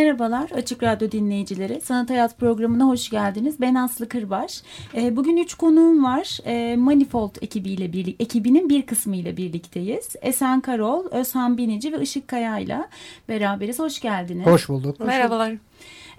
Merhabalar Açık Radyo dinleyicileri. Sanat Hayat programına hoş geldiniz. Ben Aslı Kırbaş. E, bugün üç konuğum var. E, Manifold ekibiyle birlik, ekibinin bir kısmı ile birlikteyiz. Esen Karol, Özhan Binici ve Işık Kaya ile beraberiz. Hoş geldiniz. Hoş bulduk. Merhabalar.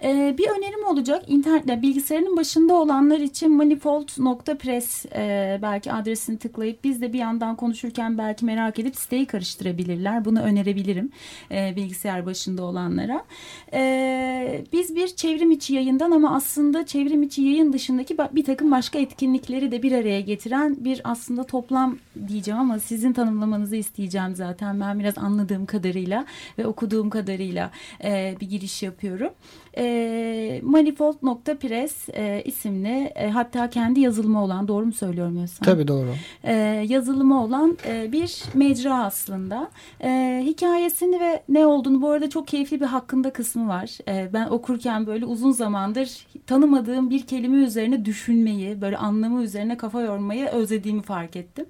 Ee, bir önerim olacak. İnternetle bilgisayarın başında olanlar için manifold.press e, belki adresini tıklayıp biz de bir yandan konuşurken belki merak edip siteyi karıştırabilirler. Bunu önerebilirim e, bilgisayar başında olanlara. E, biz bir çevrim içi yayından ama aslında çevrim içi yayın dışındaki bir takım başka etkinlikleri de bir araya getiren bir aslında toplam diyeceğim ama sizin tanımlamanızı isteyeceğim zaten. Ben biraz anladığım kadarıyla ve okuduğum kadarıyla e, bir giriş yapıyorum e, manifold.press e, isimli e, hatta kendi yazılımı olan doğru mu söylüyorum Özlem? Tabii doğru. E, yazılımı olan e, bir mecra aslında. E, hikayesini ve ne olduğunu bu arada çok keyifli bir hakkında kısmı var. E, ben okurken böyle uzun zamandır tanımadığım bir kelime üzerine düşünmeyi, böyle anlamı üzerine kafa yormayı özlediğimi fark ettim.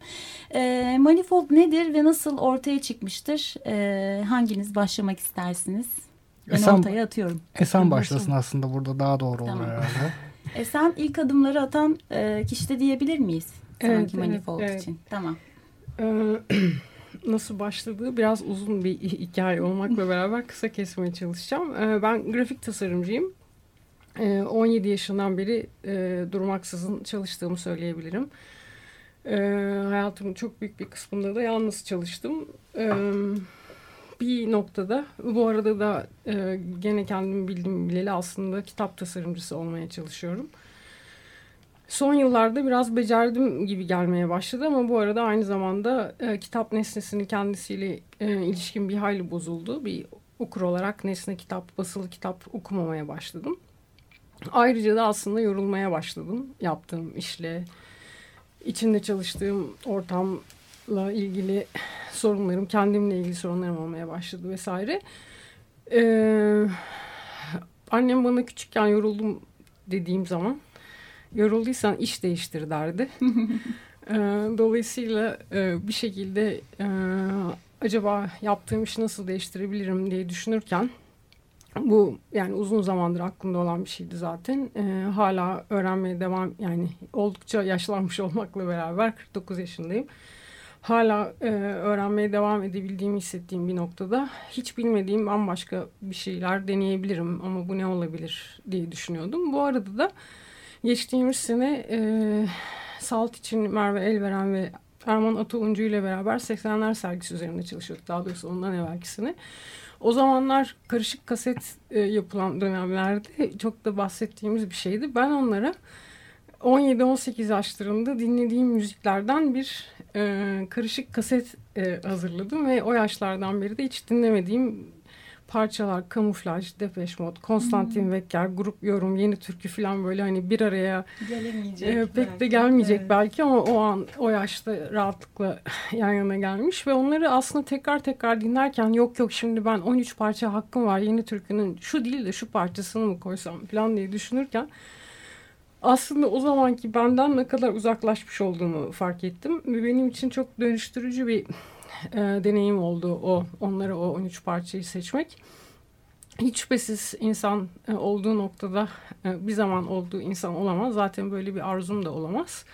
E, manifold nedir ve nasıl ortaya çıkmıştır? E, hanginiz başlamak istersiniz? Ben Esen, ortaya atıyorum. Esen başlasın aslında burada daha doğru olur tamam. herhalde. Esen ilk adımları atan e, kişi de diyebilir miyiz? Evet, Sanki evet, manifold evet. için. Tamam. Ee, nasıl başladığı biraz uzun bir hikaye olmakla beraber kısa kesmeye çalışacağım. Ee, ben grafik tasarımcıyım. Ee, 17 yaşından beri e, durmaksızın çalıştığımı söyleyebilirim. Ee, hayatımın çok büyük bir kısmında da yalnız çalıştım. Evet bir noktada bu arada da e, gene kendimi bildim bileli aslında kitap tasarımcısı olmaya çalışıyorum. Son yıllarda biraz becerdim gibi gelmeye başladı ama bu arada aynı zamanda e, kitap nesnesinin kendisiyle e, ilişkin bir hayli bozuldu. Bir okur olarak nesne kitap, basılı kitap okumamaya başladım. Ayrıca da aslında yorulmaya başladım yaptığım işle, içinde çalıştığım ortamla ilgili sorunlarım, kendimle ilgili sorunlarım olmaya başladı vesaire. Ee, annem bana küçükken yoruldum dediğim zaman yorulduysan iş değiştir derdi. ee, dolayısıyla e, bir şekilde e, acaba yaptığım işi nasıl değiştirebilirim diye düşünürken bu yani uzun zamandır aklımda olan bir şeydi zaten. E, hala öğrenmeye devam yani oldukça yaşlanmış olmakla beraber 49 yaşındayım hala e, öğrenmeye devam edebildiğimi hissettiğim bir noktada hiç bilmediğim bambaşka bir şeyler deneyebilirim ama bu ne olabilir diye düşünüyordum. Bu arada da geçtiğimiz sene e, Salt için Merve Elveren ve Erman Atauncu ile beraber 80'ler sergisi üzerinde çalışıyorduk. Daha doğrusu ondan evvelkisini. O zamanlar karışık kaset e, yapılan dönemlerde çok da bahsettiğimiz bir şeydi. Ben onlara 17-18 yaşlarında dinlediğim müziklerden bir e, karışık kaset e, hazırladım ve o yaşlardan beri de hiç dinlemediğim parçalar, kamuflaj, Depeche Mode, Konstantin hmm. Grup yorum, yeni türkü falan böyle hani bir araya e, pek belki. de gelmeyecek evet. belki ama o an o yaşta rahatlıkla yan yana gelmiş ve onları aslında tekrar tekrar dinlerken yok yok şimdi ben 13 parça hakkım var yeni türkünün şu değil de şu parçasını mı koysam falan diye düşünürken aslında o zamanki benden ne kadar uzaklaşmış olduğumu fark ettim. Benim için çok dönüştürücü bir e, deneyim oldu o onları o 13 parçayı seçmek. Hiç şüphesiz insan e, olduğu noktada e, bir zaman olduğu insan olamaz. Zaten böyle bir arzum da olamaz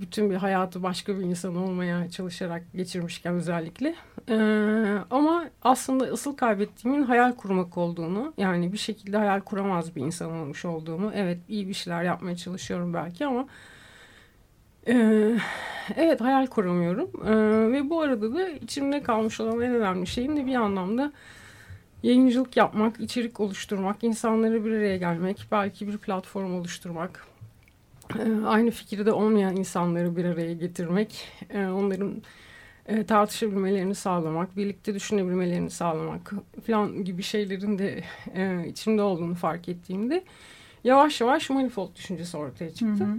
bütün bir hayatı başka bir insan olmaya çalışarak geçirmişken özellikle. Ee, ama aslında asıl kaybettiğimin hayal kurmak olduğunu yani bir şekilde hayal kuramaz bir insan olmuş olduğumu. Evet iyi bir şeyler yapmaya çalışıyorum belki ama e, evet hayal kuramıyorum. E, ve bu arada da içimde kalmış olan en önemli şeyin de bir anlamda yayıncılık yapmak, içerik oluşturmak, insanları bir araya gelmek, belki bir platform oluşturmak aynı fikirde olmayan insanları bir araya getirmek, e, onların e, tartışabilmelerini sağlamak, birlikte düşünebilmelerini sağlamak falan gibi şeylerin de e, içimde olduğunu fark ettiğimde yavaş yavaş manifold düşüncesi ortaya çıktı. Hı hı.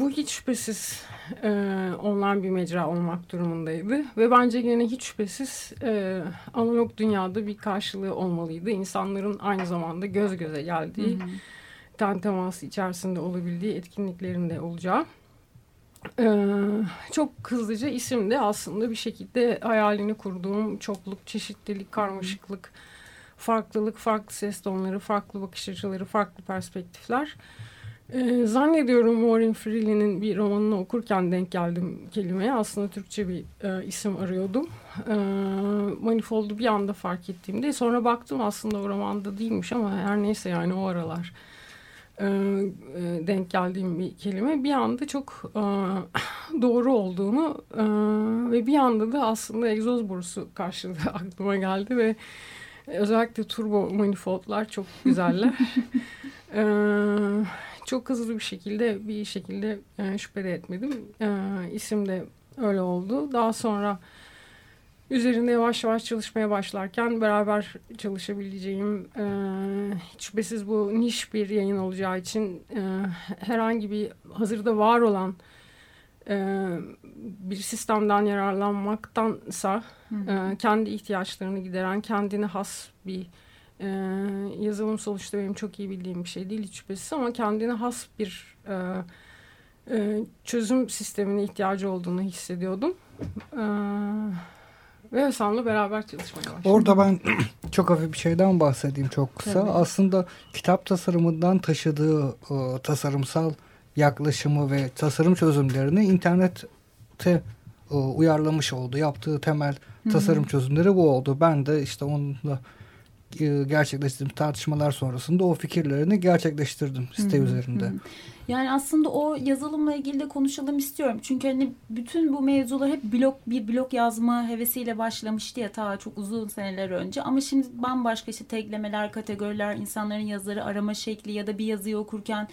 Bu hiç şüphesiz e, online bir mecra olmak durumundaydı ve bence yine hiç şüphesiz e, analog dünyada bir karşılığı olmalıydı. İnsanların aynı zamanda göz göze geldiği, hı hı. Ten teması içerisinde olabildiği etkinliklerin de olacağı. Ee, çok hızlıca isim de aslında bir şekilde hayalini kurduğum çokluk, çeşitlilik, karmaşıklık, farklılık, farklı ses tonları, farklı bakış açıları, farklı perspektifler. Ee, zannediyorum Warren Freely'nin bir romanını okurken denk geldim kelimeye. Aslında Türkçe bir e, isim arıyordum. E, Manifold'u bir anda fark ettiğimde sonra baktım aslında o romanda değilmiş ama her neyse yani o aralar e, e, denk geldiğim bir kelime bir anda çok e, doğru olduğunu e, ve bir anda da aslında egzoz borusu karşılığı aklıma geldi ve özellikle turbo manifoldlar çok güzeller. e, çok hızlı bir şekilde bir şekilde e, şüphe de etmedim. E, isim de öyle oldu. Daha sonra üzerinde yavaş yavaş çalışmaya başlarken beraber çalışabileceğim e, hiç şüphesiz bu niş bir yayın olacağı için e, herhangi bir hazırda var olan e, bir sistemden yararlanmaktansa e, kendi ihtiyaçlarını gideren kendine has bir e, yazılım sonuçta benim çok iyi bildiğim bir şey değil hiç şüphesiz ama kendine has bir e, e, çözüm sistemine ihtiyacı olduğunu hissediyordum. E, ve Hasan'la beraber çalışmaya başladık. Orada ben çok hafif bir şeyden bahsedeyim çok kısa. Tabii. Aslında kitap tasarımından taşıdığı e, tasarımsal yaklaşımı ve tasarım çözümlerini internette e, uyarlamış oldu. Yaptığı temel tasarım çözümleri bu oldu. Ben de işte onunla gerçekleştirdiğim tartışmalar sonrasında o fikirlerini gerçekleştirdim site Hı-hı. üzerinde. Hı-hı. Yani aslında o yazılımla ilgili de konuşalım istiyorum. Çünkü hani bütün bu mevzular hep blok bir blok yazma hevesiyle başlamıştı ya ta çok uzun seneler önce. Ama şimdi bambaşka işte teklemeler, kategoriler, insanların yazıları arama şekli ya da bir yazıyı okurken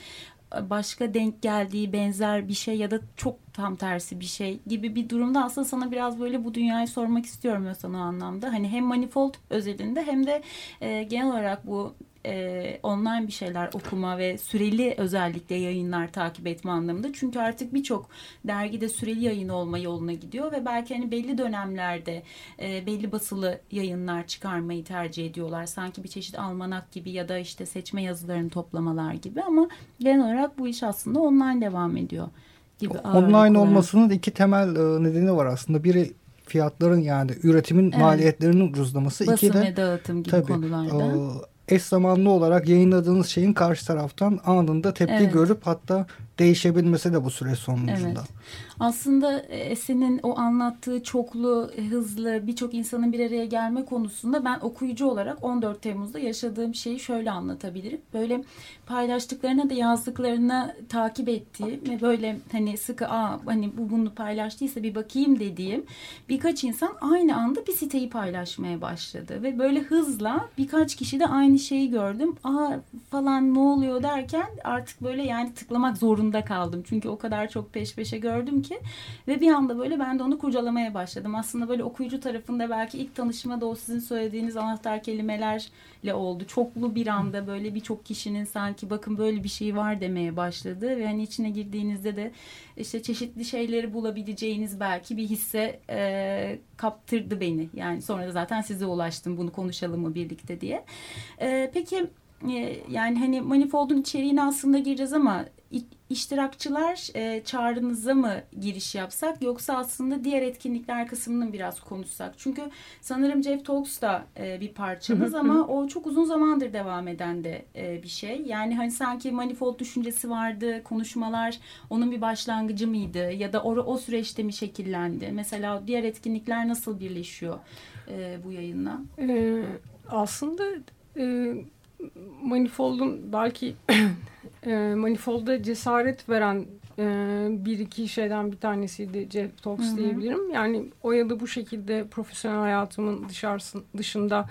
başka denk geldiği benzer bir şey ya da çok tam tersi bir şey gibi bir durumda aslında sana biraz böyle bu dünyayı sormak istiyorum mesela o anlamda. Hani hem manifold özelinde hem de e, genel olarak bu e, online bir şeyler okuma ve süreli özellikle yayınlar takip etme anlamında. Çünkü artık birçok dergide süreli yayın olma yoluna gidiyor ve belki hani belli dönemlerde e, belli basılı yayınlar çıkarmayı tercih ediyorlar. Sanki bir çeşit almanak gibi ya da işte seçme yazılarını toplamalar gibi ama genel olarak bu iş aslında online devam ediyor. Gibi online olmasının iki temel nedeni var aslında. Biri fiyatların yani üretimin evet. maliyetlerinin ucuzlaması. Basın İki de, ve dağıtım gibi tabii, konularda. E, eş zamanlı olarak yayınladığınız şeyin karşı taraftan anında tepki evet. görüp hatta değişebilmesi de bu süreç sonucunda. Evet. Aslında e, Esen'in o anlattığı çoklu, e, hızlı birçok insanın bir araya gelme konusunda ben okuyucu olarak 14 Temmuz'da yaşadığım şeyi şöyle anlatabilirim. Böyle paylaştıklarına da yazdıklarına takip ettiğim ve böyle hani sıkı aa hani bu bunu paylaştıysa bir bakayım dediğim birkaç insan aynı anda bir siteyi paylaşmaya başladı ve böyle hızla birkaç kişi de aynı şeyi gördüm. Aa falan ne oluyor derken artık böyle yani tıklamak zorunda kaldım. Çünkü o kadar çok peş peşe gördüm ki ve bir anda böyle ben de onu kurcalamaya başladım. Aslında böyle okuyucu tarafında belki ilk tanışmada o sizin söylediğiniz anahtar kelimelerle oldu. Çoklu bir anda böyle birçok kişinin sanki bakın böyle bir şey var demeye başladı ve hani içine girdiğinizde de işte çeşitli şeyleri bulabileceğiniz belki bir hisse e, kaptırdı beni. Yani sonra da zaten size ulaştım bunu konuşalım mı birlikte diye. E, peki e, yani hani manifoldun içeriğine aslında gireceğiz ama iştirakçılar e, çağrınıza mı giriş yapsak yoksa aslında diğer etkinlikler kısmını biraz konuşsak? Çünkü sanırım Jeff Talks da e, bir parçamız ama o çok uzun zamandır devam eden de e, bir şey. Yani hani sanki manifold düşüncesi vardı, konuşmalar onun bir başlangıcı mıydı ya da o, o süreçte mi şekillendi? Mesela diğer etkinlikler nasıl birleşiyor e, bu yayınla? Ee, aslında e, Manifold'un belki e, Manifold'a cesaret veren e, bir iki şeyden bir tanesiydi Jeff Talks Hı-hı. diyebilirim. Yani o ya da bu şekilde profesyonel hayatımın dışarısı, dışında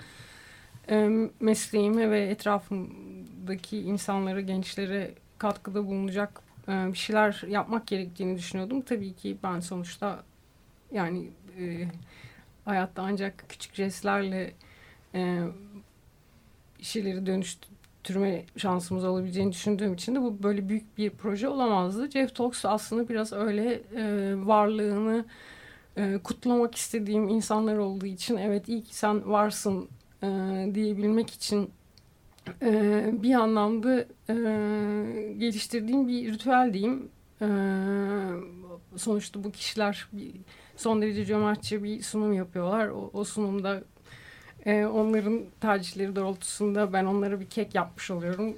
e, mesleğime ve etrafımdaki insanlara, gençlere katkıda bulunacak e, bir şeyler yapmak gerektiğini düşünüyordum. Tabii ki ben sonuçta yani e, hayatta ancak küçük jestlerle e, şeyleri dönüştürme şansımız olabileceğini düşündüğüm için de bu böyle büyük bir proje olamazdı. Jeff Talks aslında biraz öyle e, varlığını e, kutlamak istediğim insanlar olduğu için evet iyi ki sen varsın e, diyebilmek için e, bir anlamda e, geliştirdiğim bir ritüel diyeyim. E, sonuçta bu kişiler bir, son derece cömertçe bir sunum yapıyorlar. O, o sunumda e, onların tercihleri doğrultusunda ben onlara bir kek yapmış oluyorum.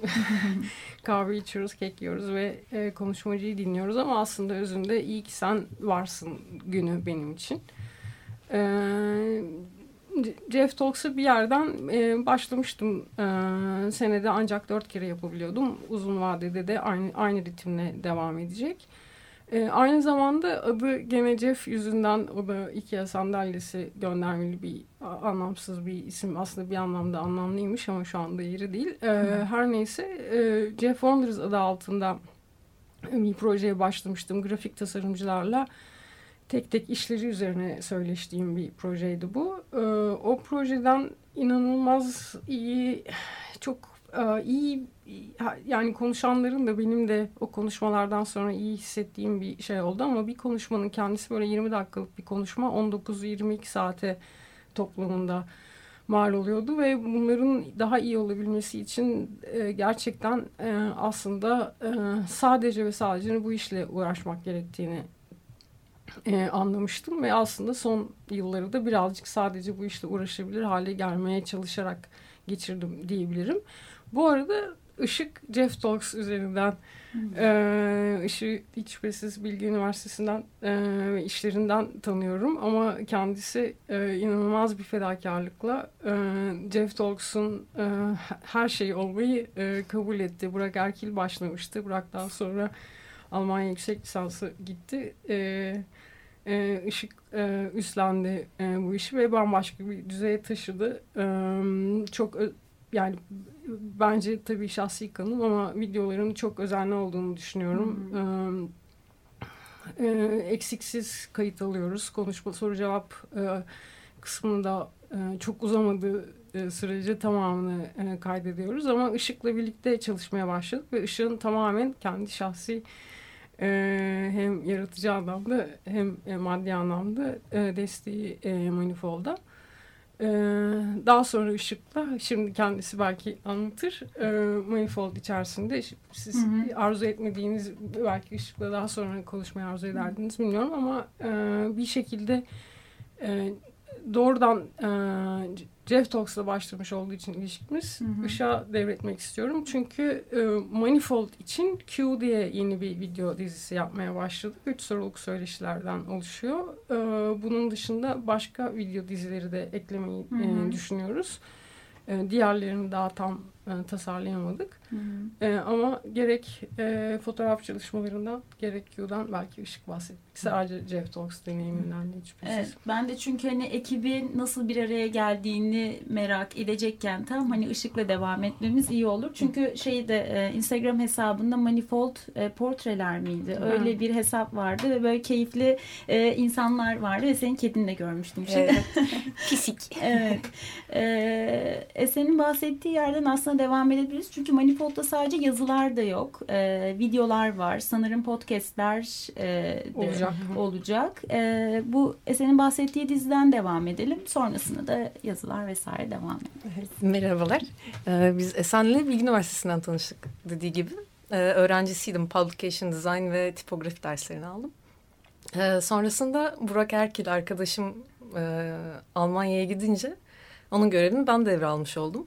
Kahve içiyoruz, kek yiyoruz ve e, konuşmacıyı dinliyoruz ama aslında özünde iyi ki sen varsın günü benim için. Eee Jeff Talks'a bir yerden e, başlamıştım. E, senede ancak dört kere yapabiliyordum. Uzun vadede de aynı, aynı ritimle devam edecek. E, aynı zamanda adı gene Jeff yüzünden o da Ikea sandalyesi göndermeli bir anlamsız bir isim. Aslında bir anlamda anlamlıymış ama şu anda yeri değil. E, her neyse e, Jeff Wonders adı altında bir projeye başlamıştım grafik tasarımcılarla tek tek işleri üzerine söyleştiğim bir projeydi bu. Ee, o projeden inanılmaz iyi, çok e, iyi yani konuşanların da benim de o konuşmalardan sonra iyi hissettiğim bir şey oldu ama bir konuşmanın kendisi böyle 20 dakikalık bir konuşma 19-22 saate toplamında mal oluyordu ve bunların daha iyi olabilmesi için e, gerçekten e, aslında sadece ve sadece bu işle uğraşmak gerektiğini e, anlamıştım ve aslında son yılları da birazcık sadece bu işle uğraşabilir hale gelmeye çalışarak geçirdim diyebilirim. Bu arada Işık Jeff Talks üzerinden hmm. e, hiç şüphesiz Bilgi Üniversitesi'nden e, işlerinden tanıyorum ama kendisi e, inanılmaz bir fedakarlıkla e, Jeff Talks'un e, her şeyi olmayı e, kabul etti. Burak Erkil başlamıştı. Burak'tan sonra Almanya yüksek lisansı gitti. E, e, ışık e, üstlendi e, bu işi ve bambaşka bir düzeye taşıdı. E, çok yani bence tabii şahsi kanım ama videoların çok özenli olduğunu düşünüyorum. Hmm. E, e, eksiksiz kayıt alıyoruz. Konuşma soru cevap e, kısmında e, çok uzamadığı e, sürece tamamını e, kaydediyoruz ama Işık'la birlikte çalışmaya başladık ve Işık'ın tamamen kendi şahsi e, hem yaratıcı anlamda hem e, maddi anlamda e, desteği e, Manifold'a. E, daha sonra Işık'la şimdi kendisi belki anlatır. E, Manifold içerisinde siz hı hı. arzu etmediğiniz belki Işık'la daha sonra konuşmayı arzu ederdiniz bilmiyorum ama e, bir şekilde e, doğrudan e, Jeff Talks'la başlamış olduğu için ilişkimiz hı devretmek istiyorum. Çünkü e, Manifold için Q diye yeni bir video dizisi yapmaya başladık. Üç soruluk söyleşilerden oluşuyor. E, bunun dışında başka video dizileri de eklemeyi hı hı. E, düşünüyoruz. E, diğerlerini daha tam e, tasarlayamadık. Hı hı. E, ama gerek e, fotoğraf çalışmalarından gerek Q'dan belki ışık bahsettik. Sadece Jeff Talks deneyiminden de hiç evet, Ben de çünkü hani ekibin nasıl bir araya geldiğini merak edecekken tam hani ışıkla devam etmemiz iyi olur. Çünkü şeyde e, Instagram hesabında Manifold e, portreler miydi? Hı. Öyle bir hesap vardı ve böyle keyifli e, insanlar vardı ve senin kedini de görmüştüm. Evet. Pisik. evet. E, e, senin bahsettiği yerden aslında devam edebiliriz. Çünkü Manifold'da sadece yazılar da yok. E, videolar var. Sanırım podcastler e, olacak. olacak. E, bu Esen'in bahsettiği diziden devam edelim. Sonrasında da yazılar vesaire devam edelim. Evet, merhabalar. Ee, biz Esen'le Bilgi Üniversitesi'nden tanıştık dediği gibi. Ee, öğrencisiydim. Publication Design ve tipografi derslerini aldım. Ee, sonrasında Burak Erkil arkadaşım e, Almanya'ya gidince onun görevini ben devralmış oldum.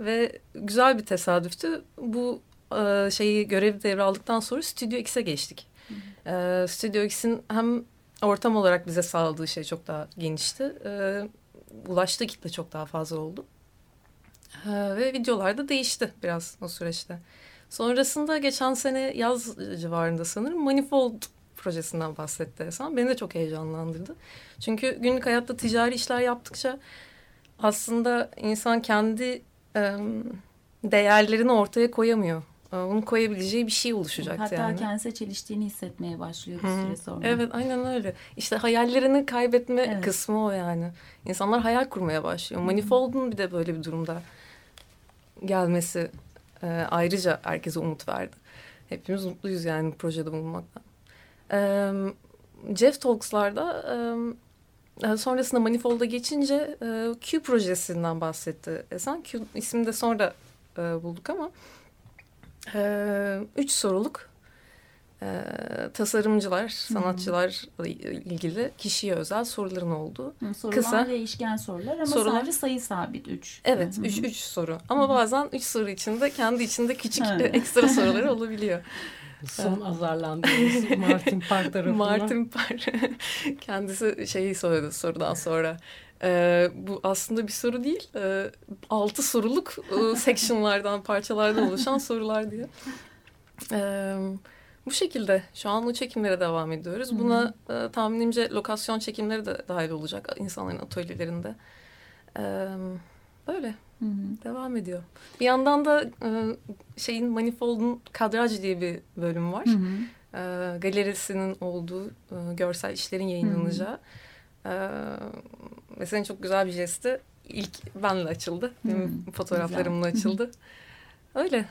Ve güzel bir tesadüftü. Bu e, şeyi görevi devraldıktan sonra Stüdyo X'e geçtik. E, Stüdyo X'in hem ortam olarak bize sağladığı şey çok daha genişti. E, ulaştığı kitle çok daha fazla oldu. E, ve videolar da değişti biraz o süreçte. Sonrasında geçen sene yaz civarında sanırım Manifold projesinden bahsetti Esen. Beni de çok heyecanlandırdı. Çünkü günlük hayatta ticari işler yaptıkça aslında insan kendi değerlerini ortaya koyamıyor. e, onu koyabileceği bir şey oluşacak Hatta yani. kendisi çeliştiğini hissetmeye başlıyor bir Hı. süre sonra. Evet aynen öyle. İşte hayallerini kaybetme Evet. kısmı o yani. İnsanlar hayal kurmaya başlıyor. Manifold'un bir de böyle bir durumda gelmesi e, ayrıca herkese umut verdi. Hepimiz mutluyuz yani bu projede bulunmaktan. E, Jeff Talks'larda e, sonrasında Manifold'a geçince e, Q projesinden bahsetti Esen. Q ismini de sonra e, bulduk ama e, üç soruluk e, tasarımcılar, sanatçılarla ilgili kişiye özel soruların olduğu. Hı, Sorular Kısa. değişken sorular ama Sorular. sadece sayı sabit 3. Evet, üç, üç soru. Ama bazen üç soru içinde kendi içinde küçük ekstra soruları olabiliyor. Son azarlandığımız Martin Park tarafından. Martin Parr kendisi şeyi söyledi sorudan sonra. Ee, bu aslında bir soru değil. Ee, altı soruluk e, sectionlardan, parçalardan oluşan sorular diye. Ee, bu şekilde şu an o çekimlere devam ediyoruz. Buna e, tahminimce lokasyon çekimleri de dahil olacak insanların atölyelerinde. Ee, böyle Hı hı. devam ediyor. Bir yandan da e, şeyin Manifold'un kadraj diye bir bölüm var. Hı hı. E, galerisinin olduğu e, görsel işlerin yayınlanacağı. E, senin çok güzel bir jesti. İlk benle açıldı. Benim Hı, fotoğraflarımla güzel. açıldı. Öyle.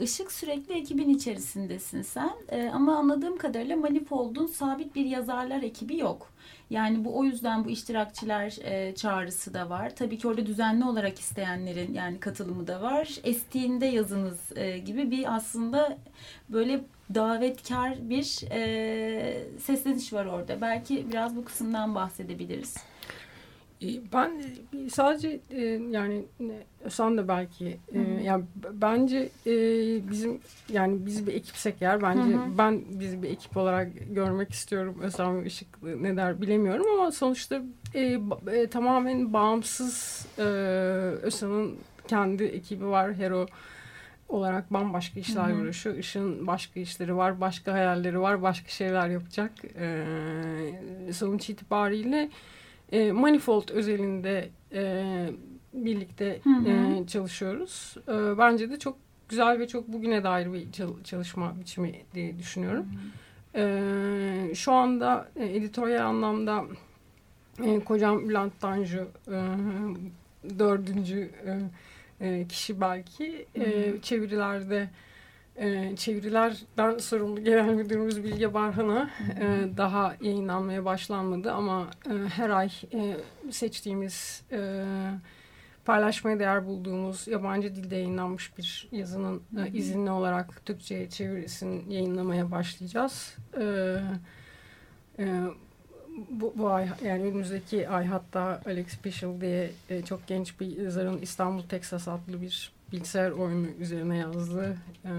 Işık sürekli ekibin içerisindesin sen Ee, ama anladığım kadarıyla Manifold'un sabit bir yazarlar ekibi yok. Yani bu o yüzden bu iştirakçiler e, çağrısı da var. Tabii ki orada düzenli olarak isteyenlerin yani katılımı da var. Estiğinde yazınız e, gibi bir aslında böyle davetkar bir e, sesleniş var orada. Belki biraz bu kısımdan bahsedebiliriz. E, Ben e, sadece e, yani sen de belki e, yani b- bence bizim yani biz bir ekipsek eğer bence Hı hı. ben bizi bir ekip olarak görmek istiyorum. Özlem Işık ne der bilemiyorum ama sonuçta e, e, tamamen bağımsız e, Özlem'in kendi ekibi var. Hero olarak bambaşka işler Hı hı. uğraşıyor. Işın başka işleri var, başka hayalleri var, başka şeyler yapacak. Sonuç itibariyle e, Manifold özelinde e, birlikte Hı hı. e, çalışıyoruz. E, bence de çok güzel ve çok bugüne dair bir çal- çalışma biçimi diye düşünüyorum. E, şu anda e, editoryal anlamda e, kocam Bülent Tanju e, dördüncü e, e, kişi belki e, çevirilerde e, çevirilerden sorumlu genel müdürümüz Bilge Barhan'a e, daha yayınlanmaya başlanmadı ama e, her ay e, seçtiğimiz e, paylaşmaya değer bulduğumuz yabancı dilde yayınlanmış bir yazının e, izinli olarak Türkçe'ye çevirisini yayınlamaya başlayacağız. E, e, bu, bu ay yani önümüzdeki ay hatta Alex Pichel diye e, çok genç bir yazarın İstanbul Texas adlı bir bilgisayar oyunu üzerine yazdığı e,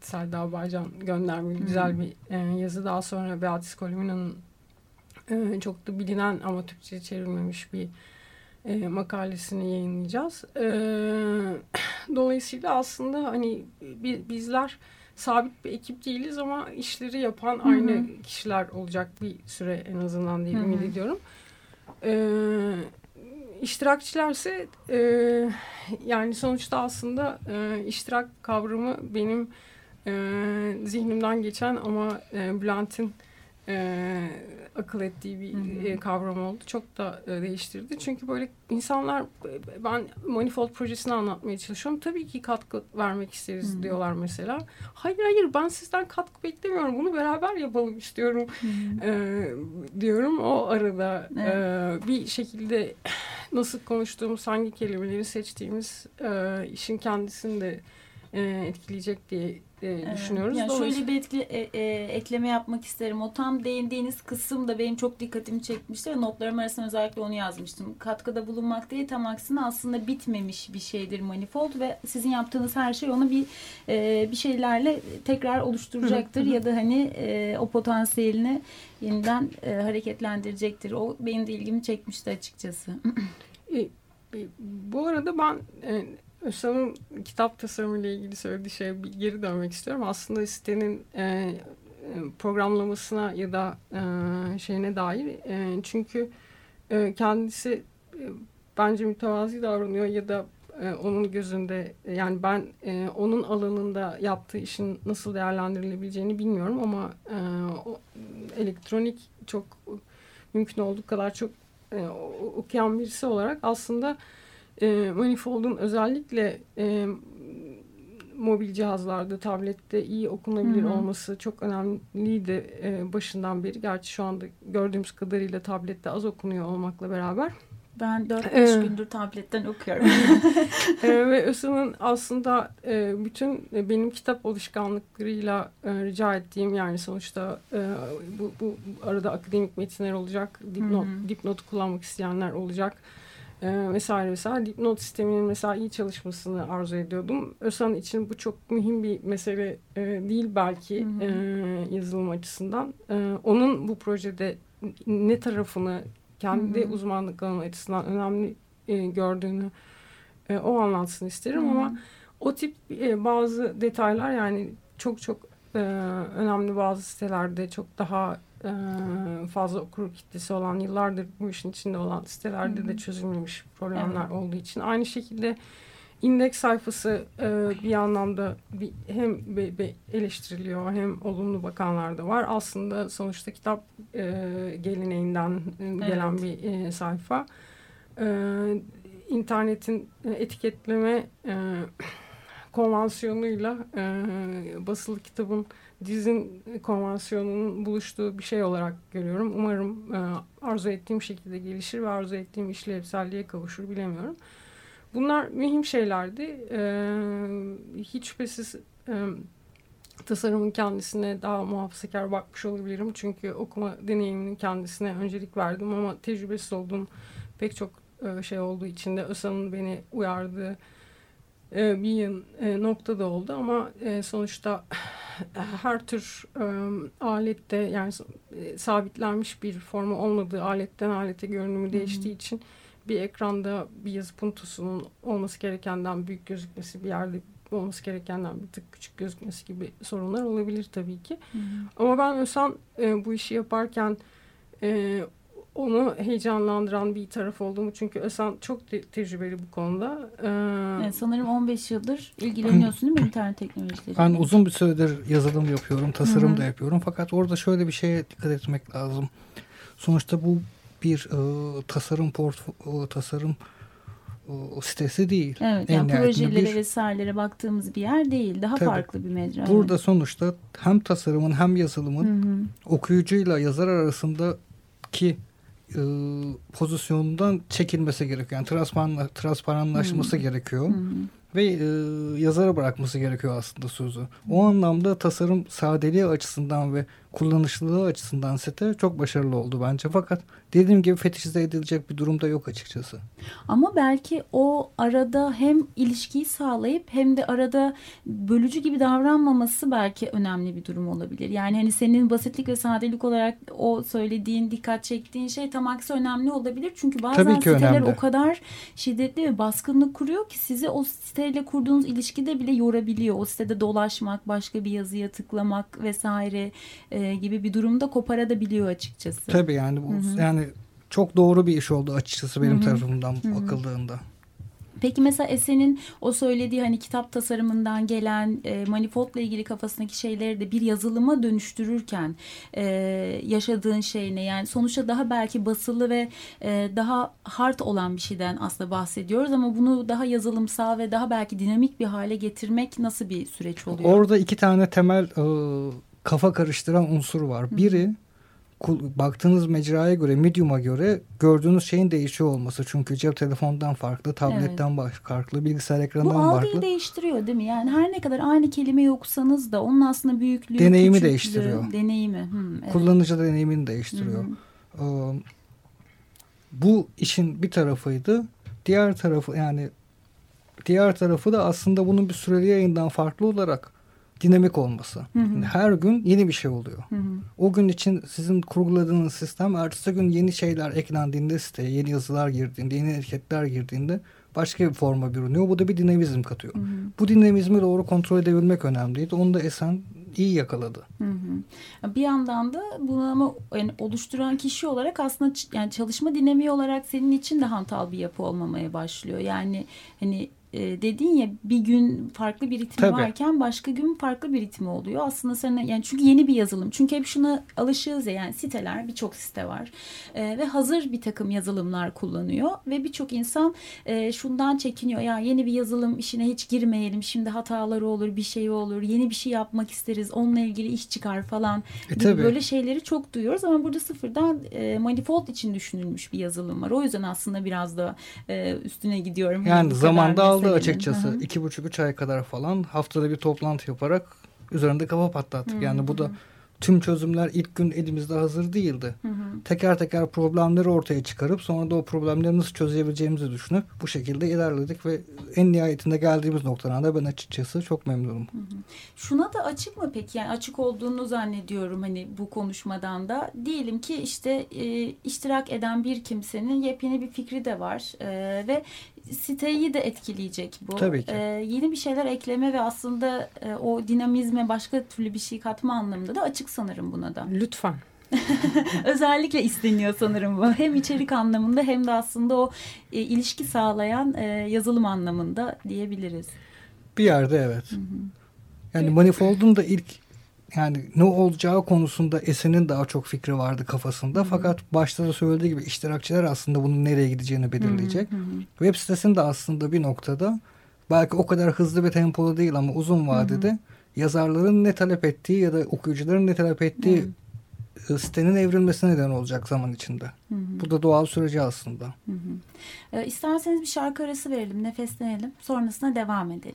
Selda Baycan göndermeli güzel bir e, yazı. Daha sonra Beatrice Colomina'nın e, çok da bilinen ama Türkçe çevrilmemiş bir e, makalesini yayınlayacağız. E, dolayısıyla aslında hani bi- bizler sabit bir ekip değiliz ama işleri yapan hı. aynı kişiler olacak bir süre en azından diye ümit ediyorum. Ee, iştirakçilerse e, yani sonuçta aslında e, iştirak kavramı benim e, zihnimden geçen ama e, Bülent'in e, akıl ettiği bir e, kavram oldu. Çok da e, değiştirdi. Çünkü böyle insanlar e, ben Manifold projesini anlatmaya çalışıyorum. Tabii ki katkı vermek isteriz Hı hı. diyorlar mesela. Hayır hayır ben sizden katkı beklemiyorum. Bunu beraber yapalım istiyorum e, diyorum. O arada e, bir şekilde nasıl konuştuğumuz, hangi kelimeleri seçtiğimiz e, işin kendisini de e, etkileyecek diye e, düşünüyoruz. Yani şöyle bir etkili, e, e, ekleme yapmak isterim. O tam değindiğiniz kısım da benim çok dikkatimi çekmişti ve notlarım arasında özellikle onu yazmıştım. Katkıda bulunmak değil tam aksine aslında bitmemiş bir şeydir manifold ve sizin yaptığınız her şey onu bir e, bir şeylerle tekrar oluşturacaktır ya da hani e, o potansiyelini yeniden e, hareketlendirecektir. O benim de ilgimi çekmişti açıkçası. E, e, bu arada ben e, Özlem'in kitap tasarımı ile ilgili söylediği şeye bir geri dönmek istiyorum. Aslında sitenin e, e, programlamasına ya da e, şeyine dair. E, çünkü e, kendisi e, bence mütevazi davranıyor ya da e, onun gözünde yani ben e, onun alanında yaptığı işin nasıl değerlendirilebileceğini bilmiyorum ama e, o, elektronik çok mümkün olduğu kadar çok e, okuyan birisi olarak aslında e, Manifold'un özellikle e, mobil cihazlarda, tablette iyi okunabilir Hı-hı. olması çok önemliydi e, başından beri. Gerçi şu anda gördüğümüz kadarıyla tablette az okunuyor olmakla beraber. Ben 4-5 ee, gündür tabletten okuyorum. e, ve Ösan'ın aslında e, bütün benim kitap alışkanlıklarıyla e, rica ettiğim yani sonuçta e, bu, bu arada akademik metinler olacak, dipnot, dipnotu kullanmak isteyenler olacak e, vesaire vesaire dipnot sisteminin mesela iyi çalışmasını arzu ediyordum. ÖSAN için bu çok mühim bir mesele e, değil belki hı hı. E, yazılım açısından. E, onun bu projede ne tarafını kendi hı hı. uzmanlık alanı açısından önemli e, gördüğünü e, o anlatsın isterim hı hı. ama o tip e, bazı detaylar yani çok çok e, önemli bazı sitelerde çok daha e, fazla okur kitlesi olan yıllardır bu işin içinde olan sitelerde Hı-hı. de çözülmemiş problemler evet. olduğu için aynı şekilde indeks sayfası e, bir anlamda bir, hem be, be eleştiriliyor hem olumlu bakanlar da var. Aslında sonuçta kitap e, geleneğinden evet. gelen bir e, sayfa. E, internetin etiketleme e, konvansiyonuyla e, basılı kitabın dizin konvansiyonunun buluştuğu bir şey olarak görüyorum. Umarım e, arzu ettiğim şekilde gelişir ve arzu ettiğim işlevselliğe kavuşur bilemiyorum. Bunlar mühim şeylerdi. E, hiç şüphesiz e, tasarımın kendisine daha muhafazakar bakmış olabilirim. Çünkü okuma deneyiminin kendisine öncelik verdim ama tecrübesiz olduğum pek çok e, şey olduğu için de ÖSA'nın beni uyardığı e, bir e, nokta oldu ama e, sonuçta her tür e, alette yani e, sabitlenmiş bir formu olmadığı aletten alete görünümü değiştiği için bir ekranda bir yazı puntosunun olması gerekenden büyük gözükmesi bir yerde olması gerekenden bir tık küçük gözükmesi gibi sorunlar olabilir tabii ki. Hı hı. Ama ben Ösan e, bu işi yaparken e, onu heyecanlandıran bir taraf olduğumu çünkü Ösan çok te tecrübeli bu konuda. Ee, evet, sanırım 15 yıldır ilgileniyorsun değil mi internet teknolojileri? Ben uzun bir süredir yazılım yapıyorum, tasarım Hı -hı. da yapıyorum. Fakat orada şöyle bir şeye dikkat etmek lazım. Sonuçta bu bir e, tasarım port e, tasarım e, sitesi değil. Evet, yani projelere bir, vesairelere baktığımız bir yer değil. Daha tabii, farklı bir mecra. Burada evet. sonuçta hem tasarımın hem yazılımın Hı -hı. okuyucuyla yazar arasındaki e, pozisyonundan çekilmesi gerekiyor. Yani transparan, transparanlaşması hmm. gerekiyor. Hmm. Ve e, yazara bırakması gerekiyor aslında sözü. O anlamda tasarım sadeliği açısından ve kullanışlılığı açısından site çok başarılı oldu bence. Fakat dediğim gibi fetişize edilecek bir durumda yok açıkçası. Ama belki o arada hem ilişkiyi sağlayıp hem de arada bölücü gibi davranmaması belki önemli bir durum olabilir. Yani hani senin basitlik ve sadelik olarak o söylediğin, dikkat çektiğin şey tam aksi önemli olabilir. Çünkü bazen siteler önemli. o kadar şiddetli ve baskınlık kuruyor ki sizi o siteyle kurduğunuz ilişkide bile yorabiliyor. O sitede dolaşmak, başka bir yazıya tıklamak vesaire e, gibi bir durumda koparabiliyor açıkçası. Tabii yani bu Hı-hı. yani çok doğru bir iş oldu açıkçası benim Hı-hı. tarafımdan Hı-hı. bakıldığında. Peki mesela Esen'in o söylediği hani kitap tasarımından gelen e, manifoldla ilgili kafasındaki şeyleri de bir yazılıma dönüştürürken e, yaşadığın şey ne? Yani sonuçta daha belki basılı ve e, daha hard olan bir şeyden aslında bahsediyoruz ama bunu daha yazılımsal ve daha belki dinamik bir hale getirmek nasıl bir süreç oluyor? Orada iki tane temel e, kafa karıştıran unsur var. Biri baktığınız mecraya göre, medium'a göre gördüğünüz şeyin değişiyor olması. Çünkü cep telefondan farklı, tabletten evet. farklı, bilgisayar ekranından farklı. Bu algıyı farklı. değiştiriyor değil mi? Yani her ne kadar aynı kelime yoksanız da onun aslında büyüklüğü, deneyimi küçüklüğü, değiştiriyor. Deneyimi. Hmm, evet. Kullanıcı deneyimini değiştiriyor. Hı -hı. Ee, bu işin bir tarafıydı. Diğer tarafı yani diğer tarafı da aslında bunun bir süreli yayından farklı olarak dinamik olması. Hı hı. her gün yeni bir şey oluyor. Hı hı. O gün için sizin kurguladığınız sistem ertesi gün yeni şeyler eklendiğinde siteye, yeni yazılar girdiğinde, yeni etiketler girdiğinde başka bir forma bürünüyor. Bu da bir dinamizm katıyor. Hı hı. Bu dinamizmi doğru kontrol edebilmek önemliydi. Onu da Esen iyi yakaladı. Hı hı. Bir yandan da bunu ama yani oluşturan kişi olarak aslında yani çalışma dinamiği olarak senin için de hantal bir yapı olmamaya başlıyor. Yani hani e, dedin ya bir gün farklı bir ritmi Tabii. varken başka gün farklı bir ritmi oluyor. Aslında sana yani çünkü yeni bir yazılım. Çünkü hep şuna alışığız ya yani siteler birçok site var. E, ve hazır bir takım yazılımlar kullanıyor ve birçok insan e, şundan çekiniyor. Ya yeni bir yazılım işine hiç girmeyelim. Şimdi hataları olur, bir şey olur. Yeni bir şey yapmak isteriz. Onunla ilgili iş çıkar falan. E, gibi tabii. böyle şeyleri çok duyuyoruz ama burada sıfırdan e, manifold için düşünülmüş bir yazılım var. O yüzden aslında biraz da e, üstüne gidiyorum. Yani zamanda aldı meselenin. açıkçası. Hı hı. iki buçuk üç ay kadar falan haftada bir toplantı yaparak üzerinde kafa patlattık. Yani bu da tüm çözümler ilk gün elimizde hazır değildi. Hı hı. Teker teker problemleri ortaya çıkarıp sonra da o problemleri nasıl çözebileceğimizi düşünüp bu şekilde ilerledik ve en nihayetinde geldiğimiz noktadan da ben açıkçası çok memnunum. Şuna da açık mı peki? Yani açık olduğunu zannediyorum hani bu konuşmadan da. Diyelim ki işte e, iştirak eden bir kimsenin yepyeni bir fikri de var E, ve siteyi de etkileyecek bu. Tabii ki. E, yeni bir şeyler ekleme ve aslında e, o dinamizme başka türlü bir şey katma anlamında da açık sanırım buna da. Lütfen. Özellikle isteniyor sanırım bu. Hem içerik anlamında hem de aslında o e, ilişki sağlayan e, yazılım anlamında diyebiliriz. Bir yerde evet. Yani Manifold'un da ilk yani ne olacağı konusunda Esen'in daha çok fikri vardı kafasında. Fakat başta da söylediği gibi iştirakçılar aslında bunun nereye gideceğini belirleyecek. Web sitesinin de aslında bir noktada belki o kadar hızlı bir tempoda değil ama uzun vadede yazarların ne talep ettiği ya da okuyucuların ne talep ettiği e, sitenin evrilmesine neden olacak zaman içinde. Bu da doğal süreci aslında. E, isterseniz bir şarkı arası verelim, nefeslenelim. Sonrasında devam edelim.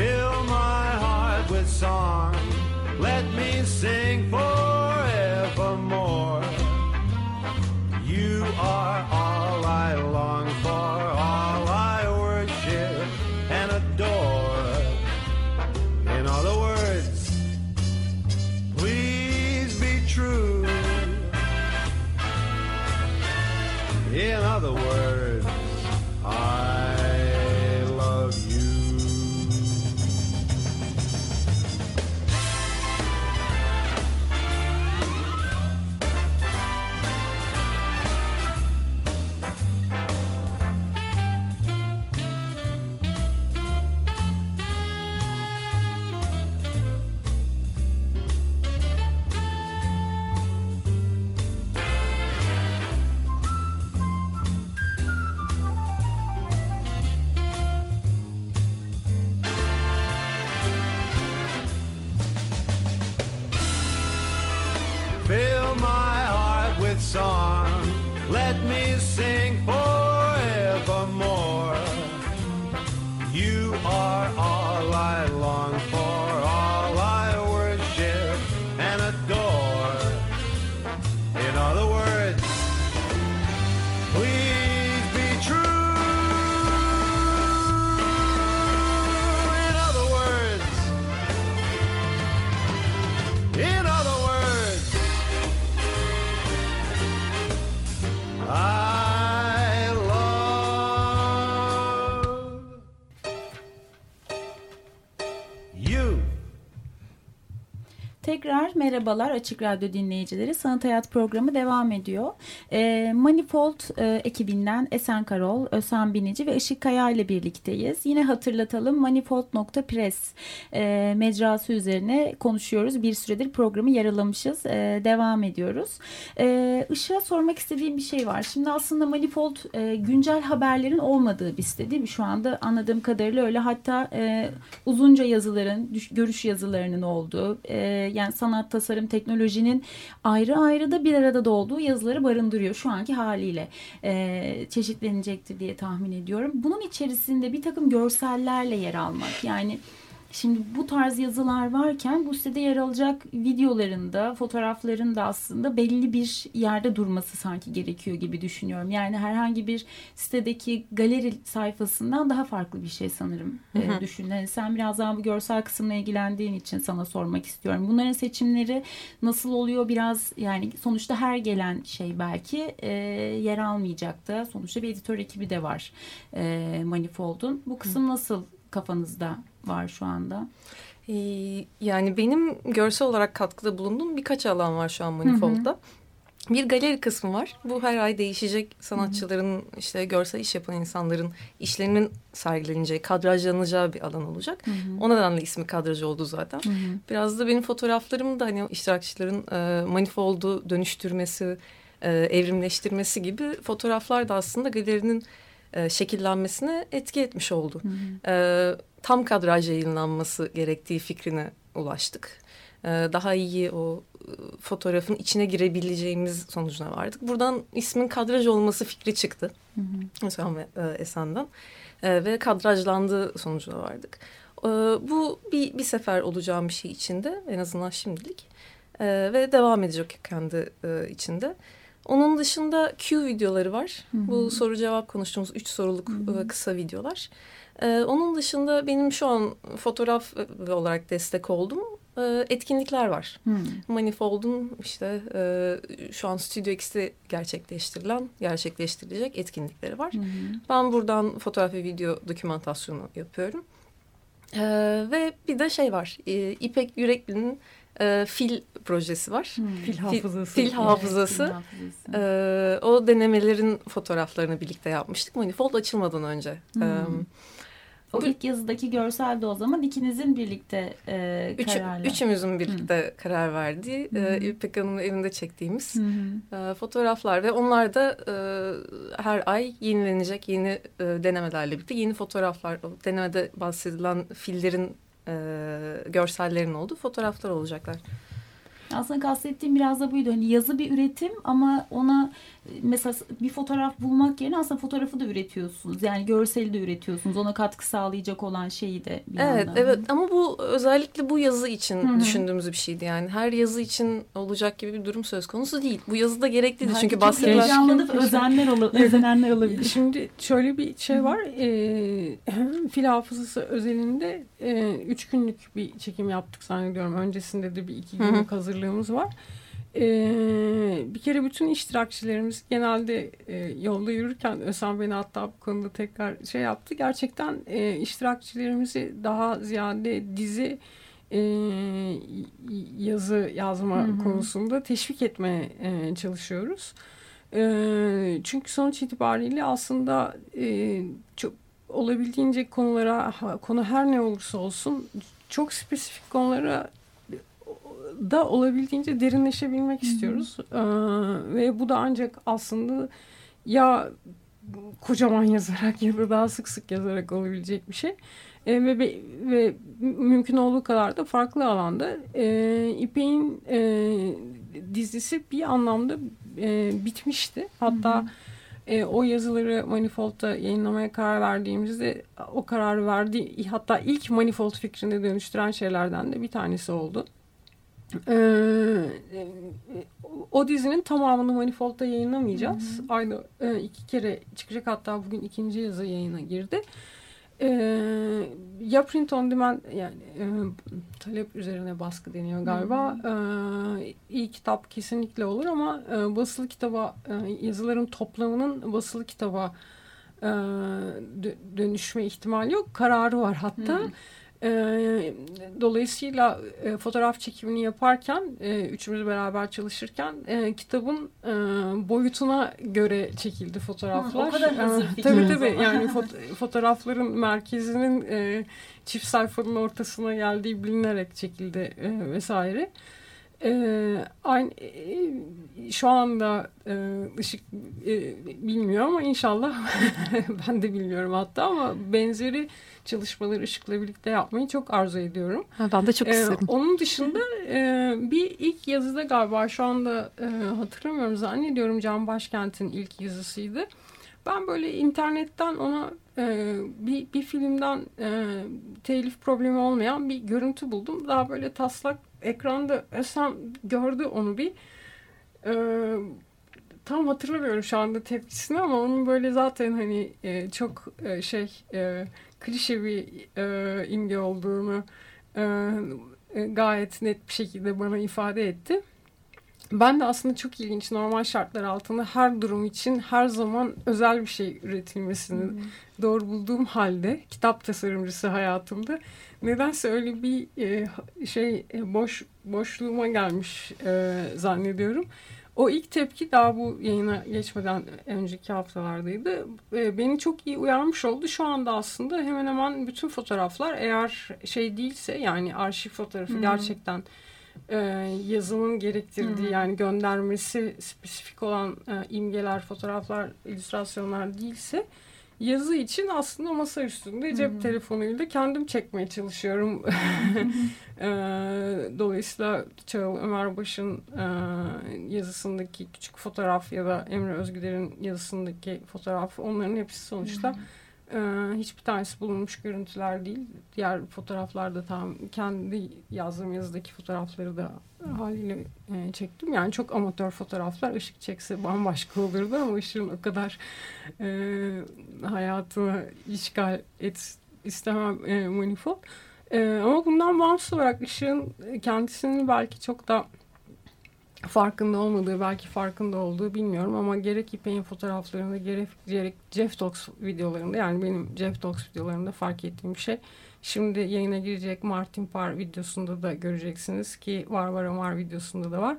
Fill my heart with song. Let me sing forevermore. Tekrar merhabalar Açık Radyo dinleyicileri. Sanat Hayat programı devam ediyor. E, Manifold e, ekibinden Esen Karol, Ösen Binici ve Işık Kaya ile birlikteyiz. Yine hatırlatalım manifold.press e, mecrası üzerine konuşuyoruz. Bir süredir programı yaralamışız. E, devam ediyoruz. E, Işık'a sormak istediğim bir şey var. Şimdi aslında Manifold e, güncel haberlerin olmadığı bir site değil mi? Şu anda anladığım kadarıyla öyle. Hatta e, uzunca yazıların, görüş yazılarının olduğu, e, yani sanat, tasarım, teknolojinin ayrı ayrı da bir arada da olduğu yazıları barındırıyor. Şu anki haliyle e, çeşitlenecektir diye tahmin ediyorum. Bunun içerisinde bir takım görsellerle yer almak. Yani Şimdi bu tarz yazılar varken bu sitede yer alacak videolarında, fotoğrafların da aslında belli bir yerde durması sanki gerekiyor gibi düşünüyorum. Yani herhangi bir sitedeki galeri sayfasından daha farklı bir şey sanırım e, düşünün. Yani sen biraz daha bu görsel kısımla ilgilendiğin için sana sormak istiyorum. Bunların seçimleri nasıl oluyor biraz yani sonuçta her gelen şey belki e, yer almayacak da sonuçta bir editör ekibi de var e, Manifold'un. Bu kısım nasıl kafanızda var şu anda? Ee, yani benim görsel olarak katkıda bulunduğum birkaç alan var şu an Manifold'da. Bir galeri kısmı var. Bu her ay değişecek sanatçıların işte görsel iş yapan insanların işlerinin sergileneceği, kadrajlanacağı bir alan olacak. O nedenle ismi kadraj oldu zaten. Biraz da benim fotoğraflarım da hani iştirakçıların e, manifoldu dönüştürmesi, e, evrimleştirmesi gibi fotoğraflar da aslında galerinin e, şekillenmesine etki etmiş oldu. E, tam kadraj yayınlanması gerektiği fikrine ulaştık. E, daha iyi o e, fotoğrafın içine girebileceğimiz sonucuna vardık. Buradan ismin kadraj olması fikri çıktı. Mesela ve e, Esen'den. E, ve kadrajlandığı sonucuna vardık. E, bu bir, bir sefer olacağım bir şey içinde en azından şimdilik. E, ve devam edecek kendi e, içinde. Onun dışında Q videoları var. Bu soru cevap konuştuğumuz üç soruluk e, kısa videolar. E, onun dışında benim şu an fotoğraf e, olarak destek olduğum e, etkinlikler var. Manifold'un işte e, şu an Studio X'te gerçekleştirilen, gerçekleştirilecek etkinlikleri var. Ben buradan fotoğraf ve video dokümantasyonu yapıyorum. E, ve bir de şey var, e, İpek Yürekli'nin e, fil projesi var. Fil hafızası. Fil hafızası. Evet, hafızası. Ee, o denemelerin fotoğraflarını birlikte yapmıştık. Manifold açılmadan önce. Hmm. Ee, O ilk yazıdaki görsel de o zaman ikinizin birlikte e, üç, kararla. üçümüzün birlikte karar verdiği, e, İpek Hanım'ın evinde çektiğimiz Hı hı. e, fotoğraflar ve onlar da e, her ay yenilenecek yeni e, denemelerle birlikte yeni fotoğraflar, o denemede bahsedilen fillerin e, görsellerin olduğu fotoğraflar olacaklar. Aslında kastettiğim biraz da buydu. Hani yazı bir üretim ama ona e, mesela bir fotoğraf bulmak yerine aslında fotoğrafı da üretiyorsunuz. Yani görseli de üretiyorsunuz. Ona katkı sağlayacak olan şeyi de bir Evet, yandan. evet ama bu özellikle bu yazı için Hı hı. düşündüğümüz bir şeydi yani. Her yazı için olacak gibi bir durum söz konusu değil. Bu yazıda gerekliydi Belki çünkü bahsedilen... heyecanlanıp özenler ol özenenler olabilir. Şimdi şöyle bir şey var. E, fil hafızası özelinde e, üç günlük bir çekim yaptık zannediyorum. Öncesinde de bir iki Hı hı. Hazırlığımız var. E, bir kere bütün iştirakçilerimiz genelde e, yolda yürürken Ösen beni hatta bu konuda tekrar şey yaptı. Gerçekten e, iştirakçilerimizi daha ziyade dizi e, yazı yazma Hı hı. konusunda teşvik etmeye e, çalışıyoruz. E, çünkü sonuç itibariyle aslında e, çok olabildiğince konulara konu her ne olursa olsun çok spesifik konulara da olabildiğince derinleşebilmek istiyoruz. E, ve bu da ancak aslında ya kocaman yazarak ya da daha sık sık yazarak olabilecek bir şey. E, ve, ve, ve mümkün olduğu kadar da farklı alanda e, İpek'in e, dizisi bir anlamda e, bitmişti. Hatta e, o yazıları Manifold'da yayınlamaya karar verdiğimizde o kararı verdi. Hatta ilk Manifold fikrini dönüştüren şeylerden de bir tanesi oldu. E, e, o dizinin tamamını Manifold'da yayınlamayacağız. Aynı e, iki kere çıkacak hatta bugün ikinci yazı yayına girdi. E, ya print on demand yani e, talep üzerine baskı deniyor galiba. E, iyi kitap kesinlikle olur ama e, basılı kitaba e, yazıların toplamının basılı kitaba e, dö- dönüşme ihtimali yok. Kararı var hatta. E, dolayısıyla e, fotoğraf çekimini yaparken e, üçümüz beraber çalışırken e, kitabın e, boyutuna göre çekildi fotoğraflar. Hı, o kadar hazır E, tabii tabii yani fot- fotoğrafların merkezinin e, çift sayfanın ortasına geldiği bilinerek çekildi e, vesaire. E, aynı e, şu anda e, ışık e, bilmiyor ama inşallah ben de bilmiyorum hatta ama benzeri çalışmaları ışıkla birlikte yapmayı çok arzu ediyorum. Ha, ben de çok Ee, isterim. onun dışında e, bir ilk yazıda galiba şu anda e, hatırlamıyorum zannediyorum Can Başkent'in ilk yazısıydı. Ben böyle internetten ona e, e, bir, bir filmden e, telif problemi olmayan bir görüntü buldum. Daha böyle taslak ekranda Esen gördü onu bir. E, tam hatırlamıyorum şu anda tepkisini ama onun böyle zaten hani e, çok e, şey e, klişe bir e, imge olduğunu e, e, gayet net bir şekilde bana ifade etti. Ben de aslında çok ilginç normal şartlar altında her durum için her zaman özel bir şey üretilmesini hmm. doğru bulduğum halde kitap tasarımcısı hayatımda nedense öyle bir e, şey e, boş boşluğuma gelmiş e, zannediyorum. O ilk tepki daha bu yayına geçmeden önceki haftalardaydı. E, beni çok iyi uyarmış oldu. Şu anda aslında hemen hemen bütün fotoğraflar eğer şey değilse yani arşiv fotoğrafı hmm. gerçekten e, yazımın gerektirdiği hmm. yani göndermesi spesifik olan e, imgeler, fotoğraflar, illüstrasyonlar değilse yazı için aslında masa üstünde cep hmm. telefonuyla kendim çekmeye çalışıyorum. e, dolayısıyla Çağıl Ömer Baş'ın e, yazısındaki küçük fotoğraf ya da Emre Özgüder'in yazısındaki fotoğraf onların hepsi sonuçta hmm ee, hiçbir tanesi bulunmuş görüntüler değil. Diğer fotoğraflarda tam kendi yazdığım yazıdaki fotoğrafları da haliyle e, çektim. Yani çok amatör fotoğraflar. Işık çekse bambaşka olurdu ama ışığın o kadar e, hayatını işgal et istemem e, manifold. E, ama bundan bağımsız olarak ışığın kendisini belki çok da farkında olmadığı belki farkında olduğu bilmiyorum ama gerek İpek'in fotoğraflarında gerek, gerek Jeff Talks videolarında yani benim Jeff Talks videolarında fark ettiğim şey şimdi yayına girecek Martin Parr videosunda da göreceksiniz ki Var Var Amar videosunda da var.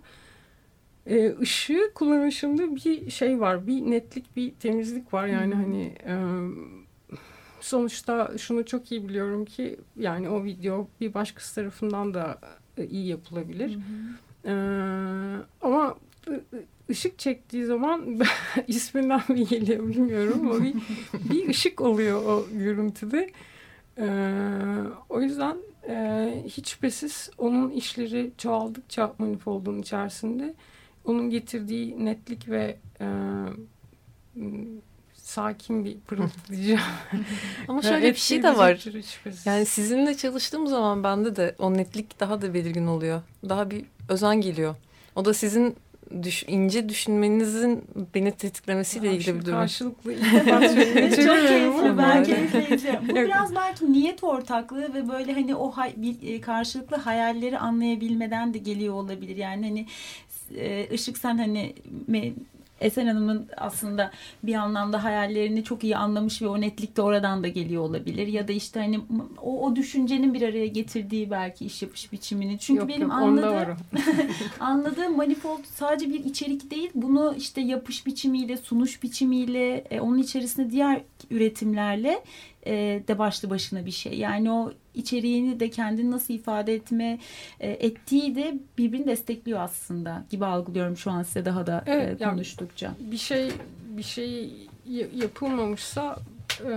Ee, ışığı kullanışında bir şey var bir netlik bir temizlik var yani hmm. hani e, sonuçta şunu çok iyi biliyorum ki yani o video bir başkası tarafından da iyi yapılabilir. Hmm ee, ama ışık çektiği zaman isminden mi geliyor bilmiyorum ama bir, bir ışık oluyor o görüntüde. Ee, o yüzden e, hiç şüphesiz onun işleri çoğaldıkça manifoldun içerisinde onun getirdiği netlik ve e, sakin bir pırıltı diyeceğim. Ama şöyle bir şey de var. Yani sizinle çalıştığım zaman bende de o netlik daha da belirgin oluyor. Daha bir özen geliyor. O da sizin düş, ince düşünmenizin beni tetiklemesiyle ya ilgili bir durum. Karşılıklı Çok keyifli. Ben keyifli. Bu biraz belki niyet ortaklığı ve böyle hani o hay, bir, e, karşılıklı hayalleri anlayabilmeden de geliyor olabilir. Yani hani e, ışık sen hani Esen Hanım'ın aslında bir anlamda hayallerini çok iyi anlamış ve o netlik de oradan da geliyor olabilir. Ya da işte hani o, o düşüncenin bir araya getirdiği belki iş yapış biçimini. Çünkü yok, benim yok, anladığım, anladığım manifold sadece bir içerik değil. Bunu işte yapış biçimiyle, sunuş biçimiyle, e, onun içerisinde diğer üretimlerle e, de başlı başına bir şey. Yani o içeriğini de kendini nasıl ifade etme e, ettiği de birbirini destekliyor aslında gibi algılıyorum şu an size daha da evet, e, konuştukça. Yani bir şey bir şey yapılmamışsa e,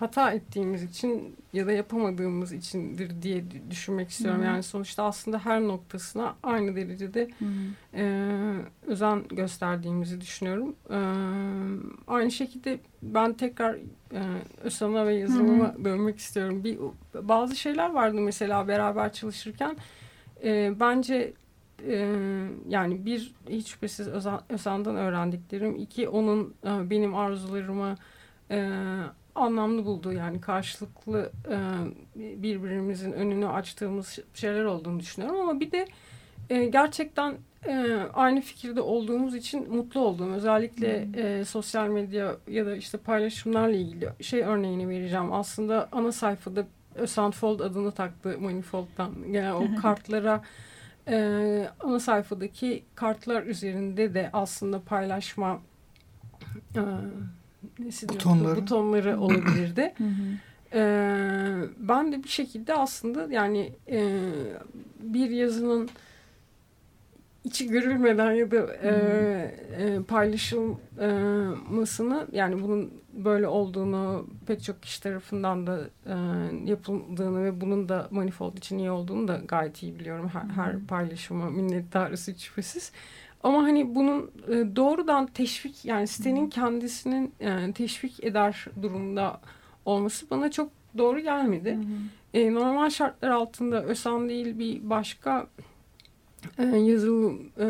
hata ettiğimiz için ya da yapamadığımız içindir diye düşünmek istiyorum. Hı. Yani sonuçta aslında her noktasına aynı derecede e, özen gösterdiğimizi düşünüyorum. E, aynı şekilde ben tekrar e, ÖSAN'a ve yazılıma Hı. dönmek istiyorum. Bir Bazı şeyler vardı mesela beraber çalışırken. E, bence e, yani bir hiç şüphesiz Özan'dan öğrendiklerim. iki onun e, benim arzularıma e, anlamlı bulduğu yani karşılıklı e, birbirimizin önünü açtığımız şeyler olduğunu düşünüyorum ama bir de e, gerçekten e, aynı fikirde olduğumuz için mutlu olduğum özellikle e, sosyal medya ya da işte paylaşımlarla ilgili şey örneğini vereceğim. Aslında ana sayfada Sandfold adını taktı Manifold'dan gelen o kartlara e, ana sayfadaki kartlar üzerinde de aslında paylaşma e, butonları, butonları olabilirdi. ee, ben de bir şekilde aslında yani e, bir yazının içi görülmeden ya da e, e, paylaşılmasını yani bunun böyle olduğunu pek çok kişi tarafından da e, yapıldığını ve bunun da manifold için iyi olduğunu da gayet iyi biliyorum. Her, her paylaşıma minnettarız hiç şüphesiz. Ama hani bunun e, doğrudan teşvik yani sitenin kendisinin yani teşvik eder durumda olması bana çok doğru gelmedi. E, normal şartlar altında ÖSAN değil bir başka e, yazılım e,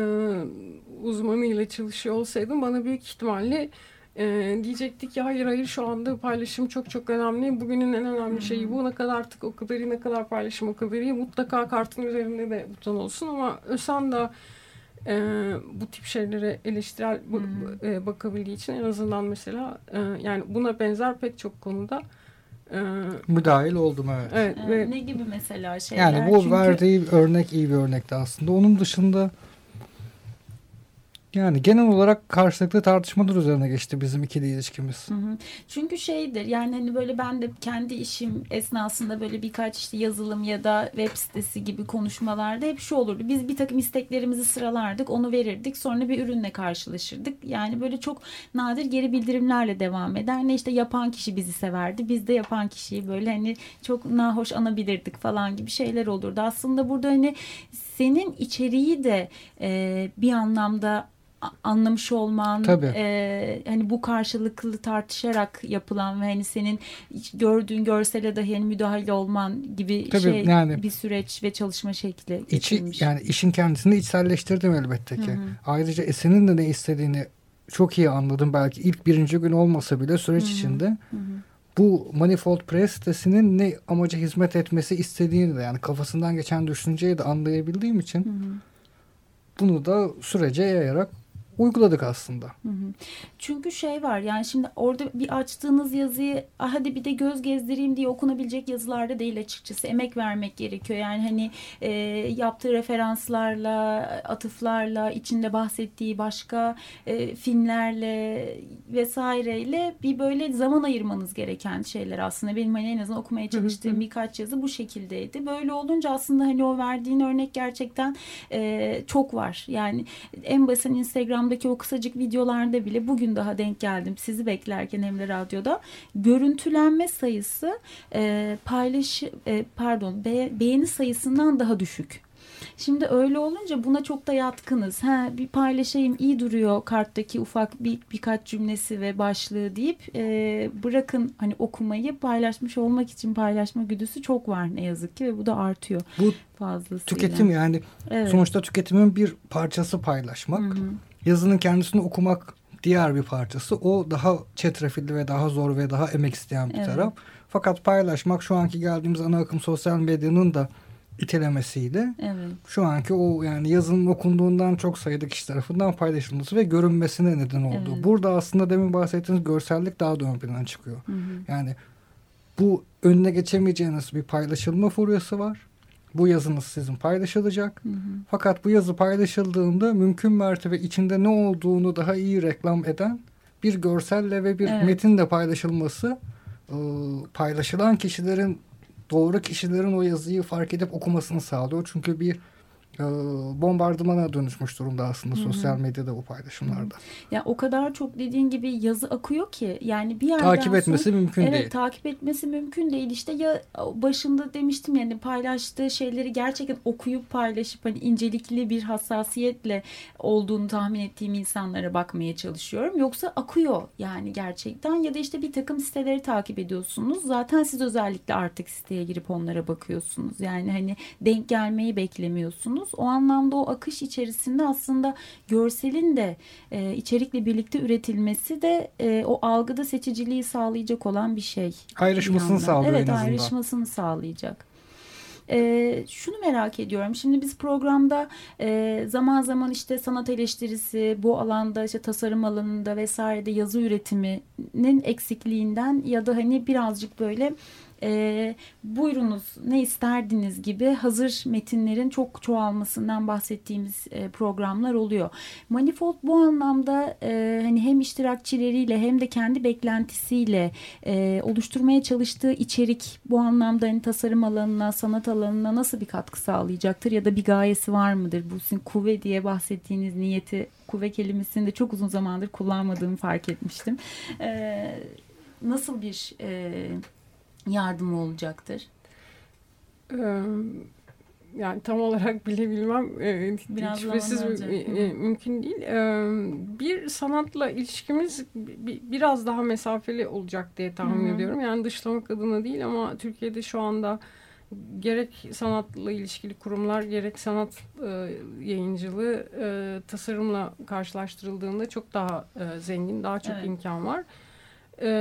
uzmanıyla çalışıyor olsaydım bana büyük ihtimalle e, diyecektik ki hayır hayır şu anda paylaşım çok çok önemli. Bugünün en önemli şeyi bu. Ne kadar artık o kadar iyi ne kadar paylaşım o kadar iyi. Mutlaka kartın üzerinde de buton olsun ama ÖSAN da e, bu tip şeylere eleştirel bu, e, bakabildiği için en azından mesela e, yani buna benzer pek çok konuda e, Müdahil oldum evet. evet Ee, ve ne gibi mesela şeyler? Yani bu Çünkü- verdiği örnek iyi bir örnekti aslında. Onun dışında yani genel olarak karşılıklı tartışmalar üzerine geçti bizim ikili ilişkimiz. Hı hı. Çünkü şeydir yani hani böyle ben de kendi işim esnasında böyle birkaç işte yazılım ya da web sitesi gibi konuşmalarda hep şu olurdu. Biz bir takım isteklerimizi sıralardık onu verirdik sonra bir ürünle karşılaşırdık. Yani böyle çok nadir geri bildirimlerle devam eder. Ne işte yapan kişi bizi severdi biz de yapan kişiyi böyle hani çok nahoş anabilirdik falan gibi şeyler olurdu. Aslında burada hani senin içeriği de e, bir anlamda anlamış olman Tabii. e, hani bu karşılıklı tartışarak yapılan ve hani senin gördüğün görsele dahi hani müdahale olman gibi Tabii, şey yani- bir süreç ve çalışma şekli İçi, yani işin kendisini içselleştirdim elbette ki. Hı hı. Ayrıca Esen'in de ne istediğini çok iyi anladım. Belki ilk birinci gün olmasa bile süreç Hı hı. içinde. Hı hı. Bu Manifold Press sitesinin ne amaca hizmet etmesi istediğini de yani kafasından geçen düşünceyi de anlayabildiğim için Hı hı. bunu da sürece yayarak uyguladık aslında. Hı hı. Çünkü şey var yani şimdi orada bir açtığınız yazıyı "Ah, hadi bir de göz gezdireyim diye okunabilecek yazılarda değil açıkçası. Emek vermek gerekiyor. Yani hani e, yaptığı referanslarla, atıflarla, içinde bahsettiği başka e, filmlerle vesaireyle bir böyle zaman ayırmanız gereken şeyler aslında. Benim hani en azından okumaya çalıştığım birkaç yazı bu şekildeydi. Böyle olunca aslında hani o verdiğin örnek gerçekten e, çok var. Yani en basit Instagram'daki o kısacık videolarda bile bugün daha denk geldim sizi beklerken Emre Radyo'da görüntülenme sayısı e, paylaşı e, pardon be- beğeni sayısından daha düşük. Şimdi öyle olunca buna çok da yatkınız. Ha, bir paylaşayım iyi duruyor karttaki ufak bir birkaç cümlesi ve başlığı deyip e, bırakın hani okumayı paylaşmış olmak için paylaşma güdüsü çok var ne yazık ki ve bu da artıyor Bu fazlasıyla. tüketim yani Evet. sonuçta tüketimin bir parçası paylaşmak. Hı hı. Yazının kendisini okumak diğer bir parçası. O daha çetrefilli ve daha zor ve daha emek isteyen bir Evet. taraf. Fakat paylaşmak şu anki geldiğimiz ana akım sosyal medyanın da itelemesiyle Evet. şu anki o yani yazının okunduğundan çok sayıda kişi tarafından paylaşılması ve görünmesine neden oldu. Evet. Burada aslında demin bahsettiğiniz görsellik daha da ön plana çıkıyor. Hı hı. Yani bu önüne geçemeyeceğiniz bir paylaşılma furyası var. Bu yazınız sizin paylaşılacak. Hı hı. Fakat bu yazı paylaşıldığında mümkün mertebe içinde ne olduğunu daha iyi reklam eden bir görselle ve bir Evet. metinle paylaşılması e, paylaşılan kişilerin doğru kişilerin o yazıyı fark edip okumasını sağlıyor. Çünkü bir e, bombardımana dönüşmüş durumda aslında Hı hı. sosyal medyada bu paylaşımlarda. Ya o kadar çok dediğin gibi yazı akıyor ki yani bir yerden Takip sonra- etmesi mümkün evet, değil. takip etmesi mümkün değil. İşte ya başında demiştim yani paylaştığı şeyleri gerçekten okuyup paylaşıp hani incelikli bir hassasiyetle olduğunu tahmin ettiğim insanlara bakmaya çalışıyorum. Yoksa akıyor yani gerçekten ya da işte bir takım siteleri takip ediyorsunuz. Zaten siz özellikle artık siteye girip onlara bakıyorsunuz. Yani hani denk gelmeyi beklemiyorsunuz. O anlamda o akış içerisinde aslında görselin de e, içerikle birlikte üretilmesi de e, o algıda seçiciliği sağlayacak olan bir şey. Ayrışmasını bir sağlıyor evet, en azından. ayrışmasını sağlayacak. Ee, şunu merak ediyorum. Şimdi biz programda e, zaman zaman işte sanat eleştirisi, bu alanda işte tasarım alanında vesairede yazı üretiminin eksikliğinden ya da hani birazcık böyle e, buyurunuz ne isterdiniz gibi hazır metinlerin çok çoğalmasından bahsettiğimiz e, programlar oluyor. Manifold bu anlamda e, hani hem iştirakçileriyle hem de kendi beklentisiyle e, oluşturmaya çalıştığı içerik bu anlamda hani tasarım alanına, sanat alanına nasıl bir katkı sağlayacaktır ya da bir gayesi var mıdır? Bu sizin kuvve diye bahsettiğiniz niyeti, kuvve kelimesini de çok uzun zamandır kullanmadığımı fark etmiştim. E, nasıl bir e, yardımı olacaktır? Ee, yani tam olarak bilebilmem e, Biraz şüphesiz e, mümkün değil. E, bir sanatla ilişkimiz bi- biraz daha mesafeli olacak diye tahmin Hı hı. ediyorum. Yani dışlamak adına değil ama Türkiye'de şu anda gerek sanatla ilişkili kurumlar gerek sanat e, yayıncılığı e, tasarımla karşılaştırıldığında çok daha e, zengin, daha çok Evet. imkan var. E,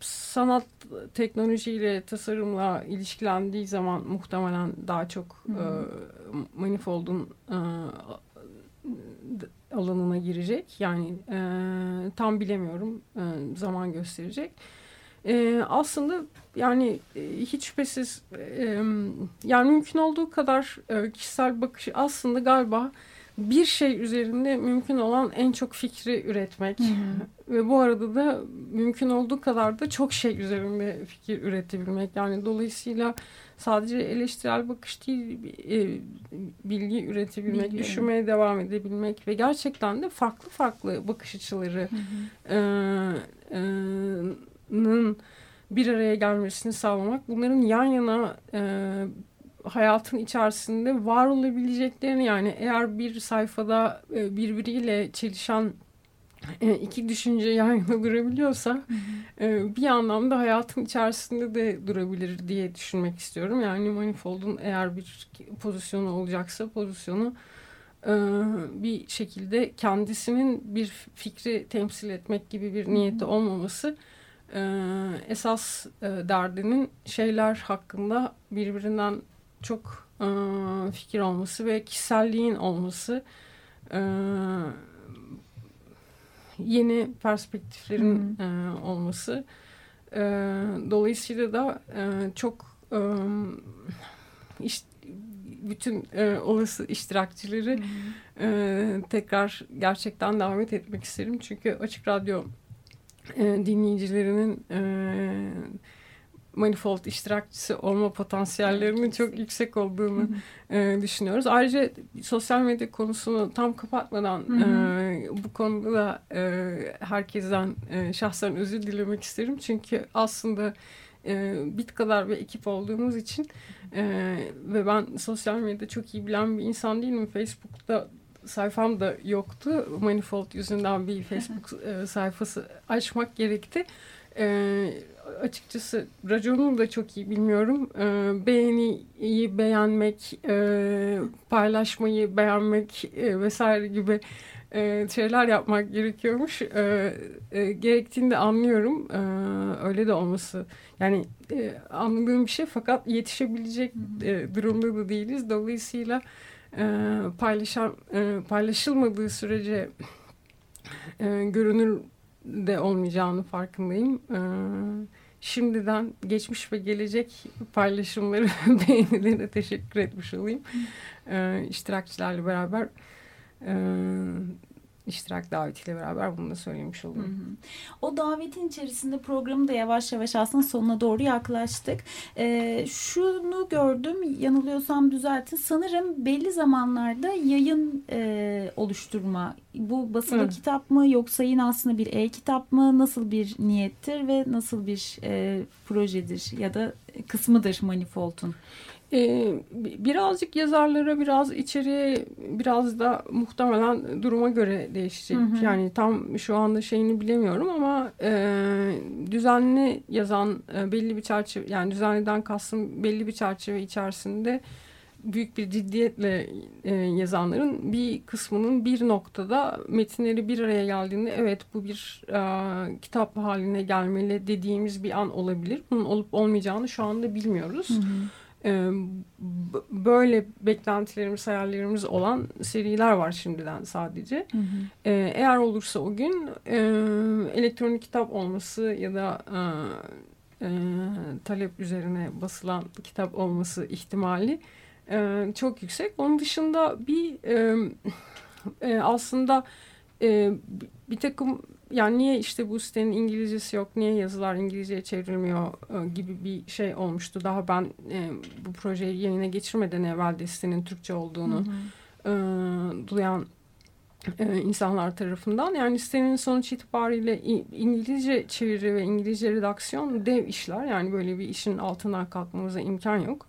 sanat teknolojiyle, tasarımla ilişkilendiği zaman muhtemelen daha çok e, Manifold'un e, alanına girecek. Yani e, tam bilemiyorum. E, zaman gösterecek. E, aslında yani e, hiç şüphesiz e, yani mümkün olduğu kadar e, kişisel bakışı aslında galiba bir şey üzerinde mümkün olan en çok fikri üretmek. Ve bu arada da mümkün olduğu kadar da çok şey üzerinde fikir üretebilmek. Yani dolayısıyla sadece eleştirel bakış değil e, bilgi üretebilmek, Bilgi, düşünmeye devam edebilmek ve gerçekten de farklı farklı bakış açıları e, e, nın bir araya gelmesini sağlamak, bunların yan yana e, hayatın içerisinde var olabileceklerini yani eğer bir sayfada e, birbiriyle çelişen e, iki düşünce yan yana durabiliyorsa e, bir anlamda hayatın içerisinde de durabilir diye düşünmek istiyorum. Yani Manifold'un eğer bir pozisyonu olacaksa pozisyonu e, bir şekilde kendisinin bir fikri temsil etmek gibi bir niyeti olmaması esas derdinin şeyler hakkında birbirinden çok e, fikir olması ve kişiselliğin olması e, yeni perspektiflerin e, olması e, dolayısıyla da e, çok e, iş, bütün e, olası iştirakçileri e, tekrar gerçekten davet etmek isterim. Çünkü Açık Radyo e, dinleyicilerinin e, manifold iştirakçısı olma potansiyellerinin çok yüksek olduğunu e, düşünüyoruz. Ayrıca sosyal medya konusunu tam kapatmadan e, bu konuda da e, herkesten e, şahsen özür dilemek isterim. Çünkü aslında e, bit kadar bir ekip olduğumuz için e, ve ben sosyal medyada çok iyi bilen bir insan değilim. Facebook'ta sayfam da yoktu. Manifold yüzünden bir Facebook e, sayfası açmak gerekti. E, açıkçası raconunu da çok iyi bilmiyorum. E, beğeniyi beğenmek, e, paylaşmayı beğenmek e, vesaire gibi e, şeyler yapmak gerekiyormuş. E, e, gerektiğini de anlıyorum. E, öyle de olması. Yani e, anladığım bir şey fakat yetişebilecek e, durumda da değiliz. Dolayısıyla e, paylaşan e, paylaşılmadığı sürece e, görünür de olmayacağını farkındayım. E, şimdiden geçmiş ve gelecek paylaşımları beğenilerine teşekkür etmiş olayım. E, iştirakçılarla beraber e, iştirak davetiyle beraber bunu da söylemiş olayım. O davetin içerisinde programı da yavaş yavaş aslında sonuna doğru yaklaştık. Ee, şunu gördüm yanılıyorsam düzeltin. Sanırım belli zamanlarda yayın e, oluşturma. Bu basılı Evet. kitap mı yoksa yine aslında bir e-kitap mı? Nasıl bir niyettir ve nasıl bir e, projedir ya da kısmıdır Manifold'un? Ee, bi- birazcık yazarlara, biraz içeriye, biraz da muhtemelen duruma göre değişecek. Hı hı. Yani tam şu anda şeyini bilemiyorum ama e, düzenli yazan e, belli bir çerçeve, yani düzenliden kastım belli bir çerçeve içerisinde büyük bir ciddiyetle e, yazanların bir kısmının bir noktada metinleri bir araya geldiğinde evet bu bir e, kitap haline gelmeli dediğimiz bir an olabilir. Bunun olup olmayacağını şu anda bilmiyoruz. Ee, b- böyle beklentilerimiz, hayallerimiz olan seriler var şimdiden sadece. Ee, eğer olursa o gün elektronik kitap olması ya da talep üzerine basılan kitap olması ihtimali çok yüksek. Onun dışında bir aslında bir takım yani niye işte bu sitenin İngilizcesi yok, niye yazılar İngilizceye çevrilmiyor e, gibi bir şey olmuştu. Daha ben e, bu projeyi yayına geçirmeden evvel de sitenin Türkçe olduğunu e, duyan e, insanlar tarafından. Yani sitenin sonuç itibariyle İngilizce çeviri ve İngilizce redaksiyon dev işler. Yani böyle bir işin altından kalkmamıza imkan yok.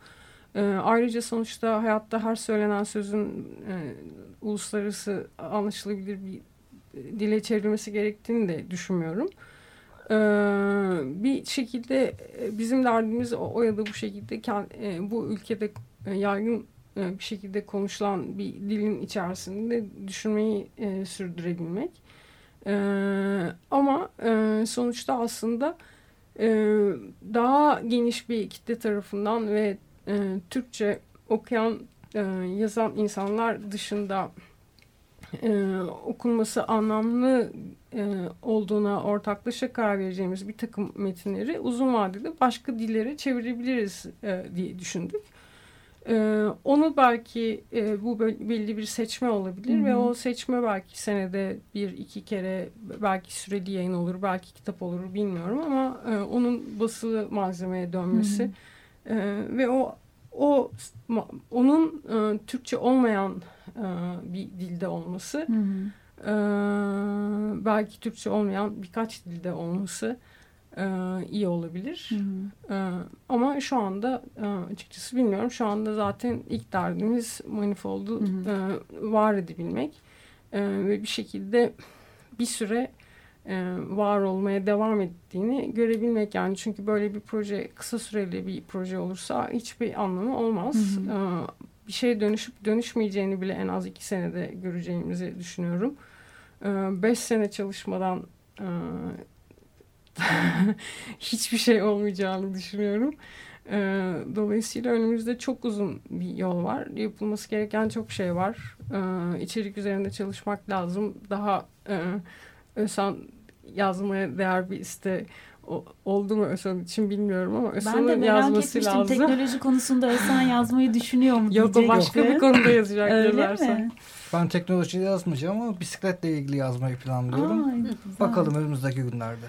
E, ayrıca sonuçta hayatta her söylenen sözün e, uluslararası anlaşılabilir bir dile çevrilmesi gerektiğini de düşünmüyorum. E, bir şekilde e, bizim derdimiz o, o ya da bu şekilde e, bu ülkede e, yaygın e, bir şekilde konuşulan bir dilin içerisinde düşünmeyi e, sürdürebilmek. E, ama e, sonuçta aslında daha geniş bir kitle tarafından ve Türkçe okuyan, yazan insanlar dışında e, okunması anlamlı e, olduğuna ortaklaşa karar vereceğimiz bir takım metinleri uzun vadede başka dillere çevirebiliriz e, diye düşündük. Ee, onu belki e, bu belli bir seçme olabilir Hı-hı. ve o seçme belki senede bir iki kere belki süreli yayın olur belki kitap olur bilmiyorum ama e, onun basılı malzemeye dönmesi e, ve o o onun e, Türkçe olmayan e, bir dilde olması e, belki Türkçe olmayan birkaç dilde olması e, iyi olabilir. Hı hı. E, ama şu anda e, açıkçası bilmiyorum. Şu anda zaten ilk derdimiz manifoldu hı hı. E, var edebilmek e, ve bir şekilde bir süre var olmaya devam ettiğini görebilmek yani çünkü böyle bir proje kısa süreli bir proje olursa hiçbir anlamı olmaz. Hı hı. E, bir şeye dönüşüp dönüşmeyeceğini bile en az iki senede göreceğimizi düşünüyorum. E, beş sene çalışmadan e, hiçbir şey olmayacağını düşünüyorum. E, dolayısıyla önümüzde çok uzun bir yol var. Yapılması gereken çok şey var. E, içerik üzerinde çalışmak lazım. Daha Ösan yazmaya değer bir iste o, oldu mu Ösan için bilmiyorum ama Ösan'ın yazması etmiştim, lazım. teknoloji konusunda Ösan yazmayı düşünüyor mu Yok o başka bir konuda yazacak mi? Ben teknolojide yazmayacağım ama bisikletle ilgili yazmayı planlıyorum. Aa, Bakalım önümüzdeki günlerde.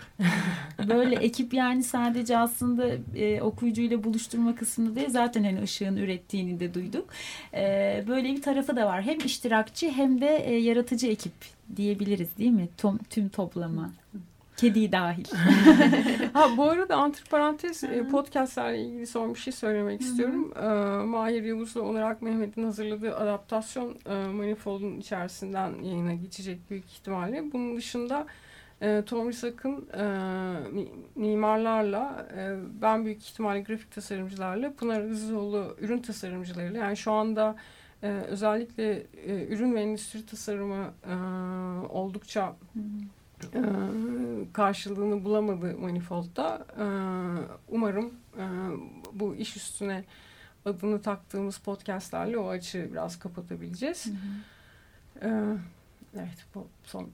Böyle ekip yani sadece aslında e, okuyucuyla buluşturma kısmında değil zaten hani ışığın ürettiğini de duyduk. E, böyle bir tarafı da var. Hem iştirakçı hem de e, yaratıcı ekip diyebiliriz değil mi? Tom, tüm toplama. Kedi dahil. ha bu arada antiparantez e, podcastlerle ilgili son bir şey söylemek istiyorum. E, Mahir Yavuz'la Onur Ak Mehmet'in hazırladığı adaptasyon e, Manifold'un içerisinden yayına geçecek büyük ihtimalle. Bunun dışında e, Tomri Sakın e, mimarlarla e, ben büyük ihtimalle grafik tasarımcılarla Pınar Rızoğlu ürün tasarımcılarıyla yani şu anda e, özellikle e, ürün ve endüstri tasarımı e, oldukça hı e, karşılığını bulamadı Manifold'da. E, umarım e, bu iş üstüne adını taktığımız podcastlerle o açığı biraz kapatabileceğiz. Hı hı. E, evet bu son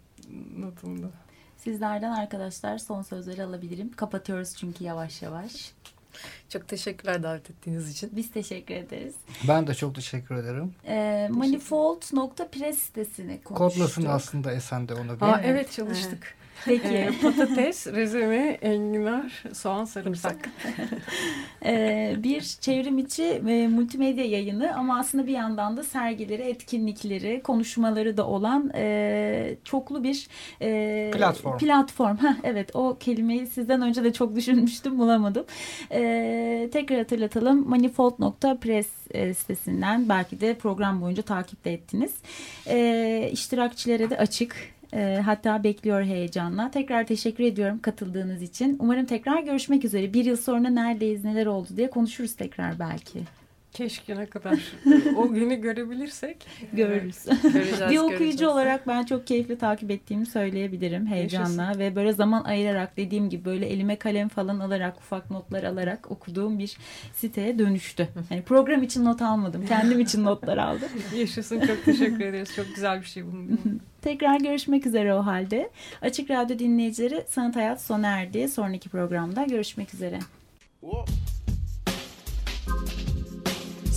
notumdu. Sizlerden arkadaşlar son sözleri alabilirim. Kapatıyoruz çünkü yavaş yavaş. Çok teşekkürler davet ettiğiniz için. Biz teşekkür ederiz. Ben de çok teşekkür ederim. E, Manifold.press sitesini konuştuk. Kodlasın aslında Esen'de onu. Aa, evet. evet çalıştık. Peki. E, patates, rezeme, enginar, soğan, sarımsak. e, bir çevrim içi e, multimedya yayını ama aslında bir yandan da sergileri, etkinlikleri, konuşmaları da olan e, çoklu bir e, platform. Platform. Heh, evet o kelimeyi sizden önce de çok düşünmüştüm bulamadım. E, tekrar hatırlatalım. Manifold.press sitesinden belki de program boyunca takip de ettiniz. E, iştirakçilere de açık e, hatta bekliyor heyecanla. Tekrar teşekkür ediyorum katıldığınız için. Umarım tekrar görüşmek üzere. Bir yıl sonra neredeyiz, neler oldu diye konuşuruz tekrar belki. Keşke ne kadar o günü görebilirsek. Görürüz. Göreceğiz, bir okuyucu göreceğiz. olarak ben çok keyifli takip ettiğimi söyleyebilirim heyecanla Yaşasın. ve böyle zaman ayırarak dediğim gibi böyle elime kalem falan alarak ufak notlar alarak okuduğum bir siteye dönüştü. Yani program için not almadım. Kendim için notlar aldım. Yaşasın çok teşekkür ederiz. Çok güzel bir şey bunu. Tekrar görüşmek üzere o halde. Açık Radyo dinleyicileri Sanat Hayat sona erdi. Sonraki programda görüşmek üzere.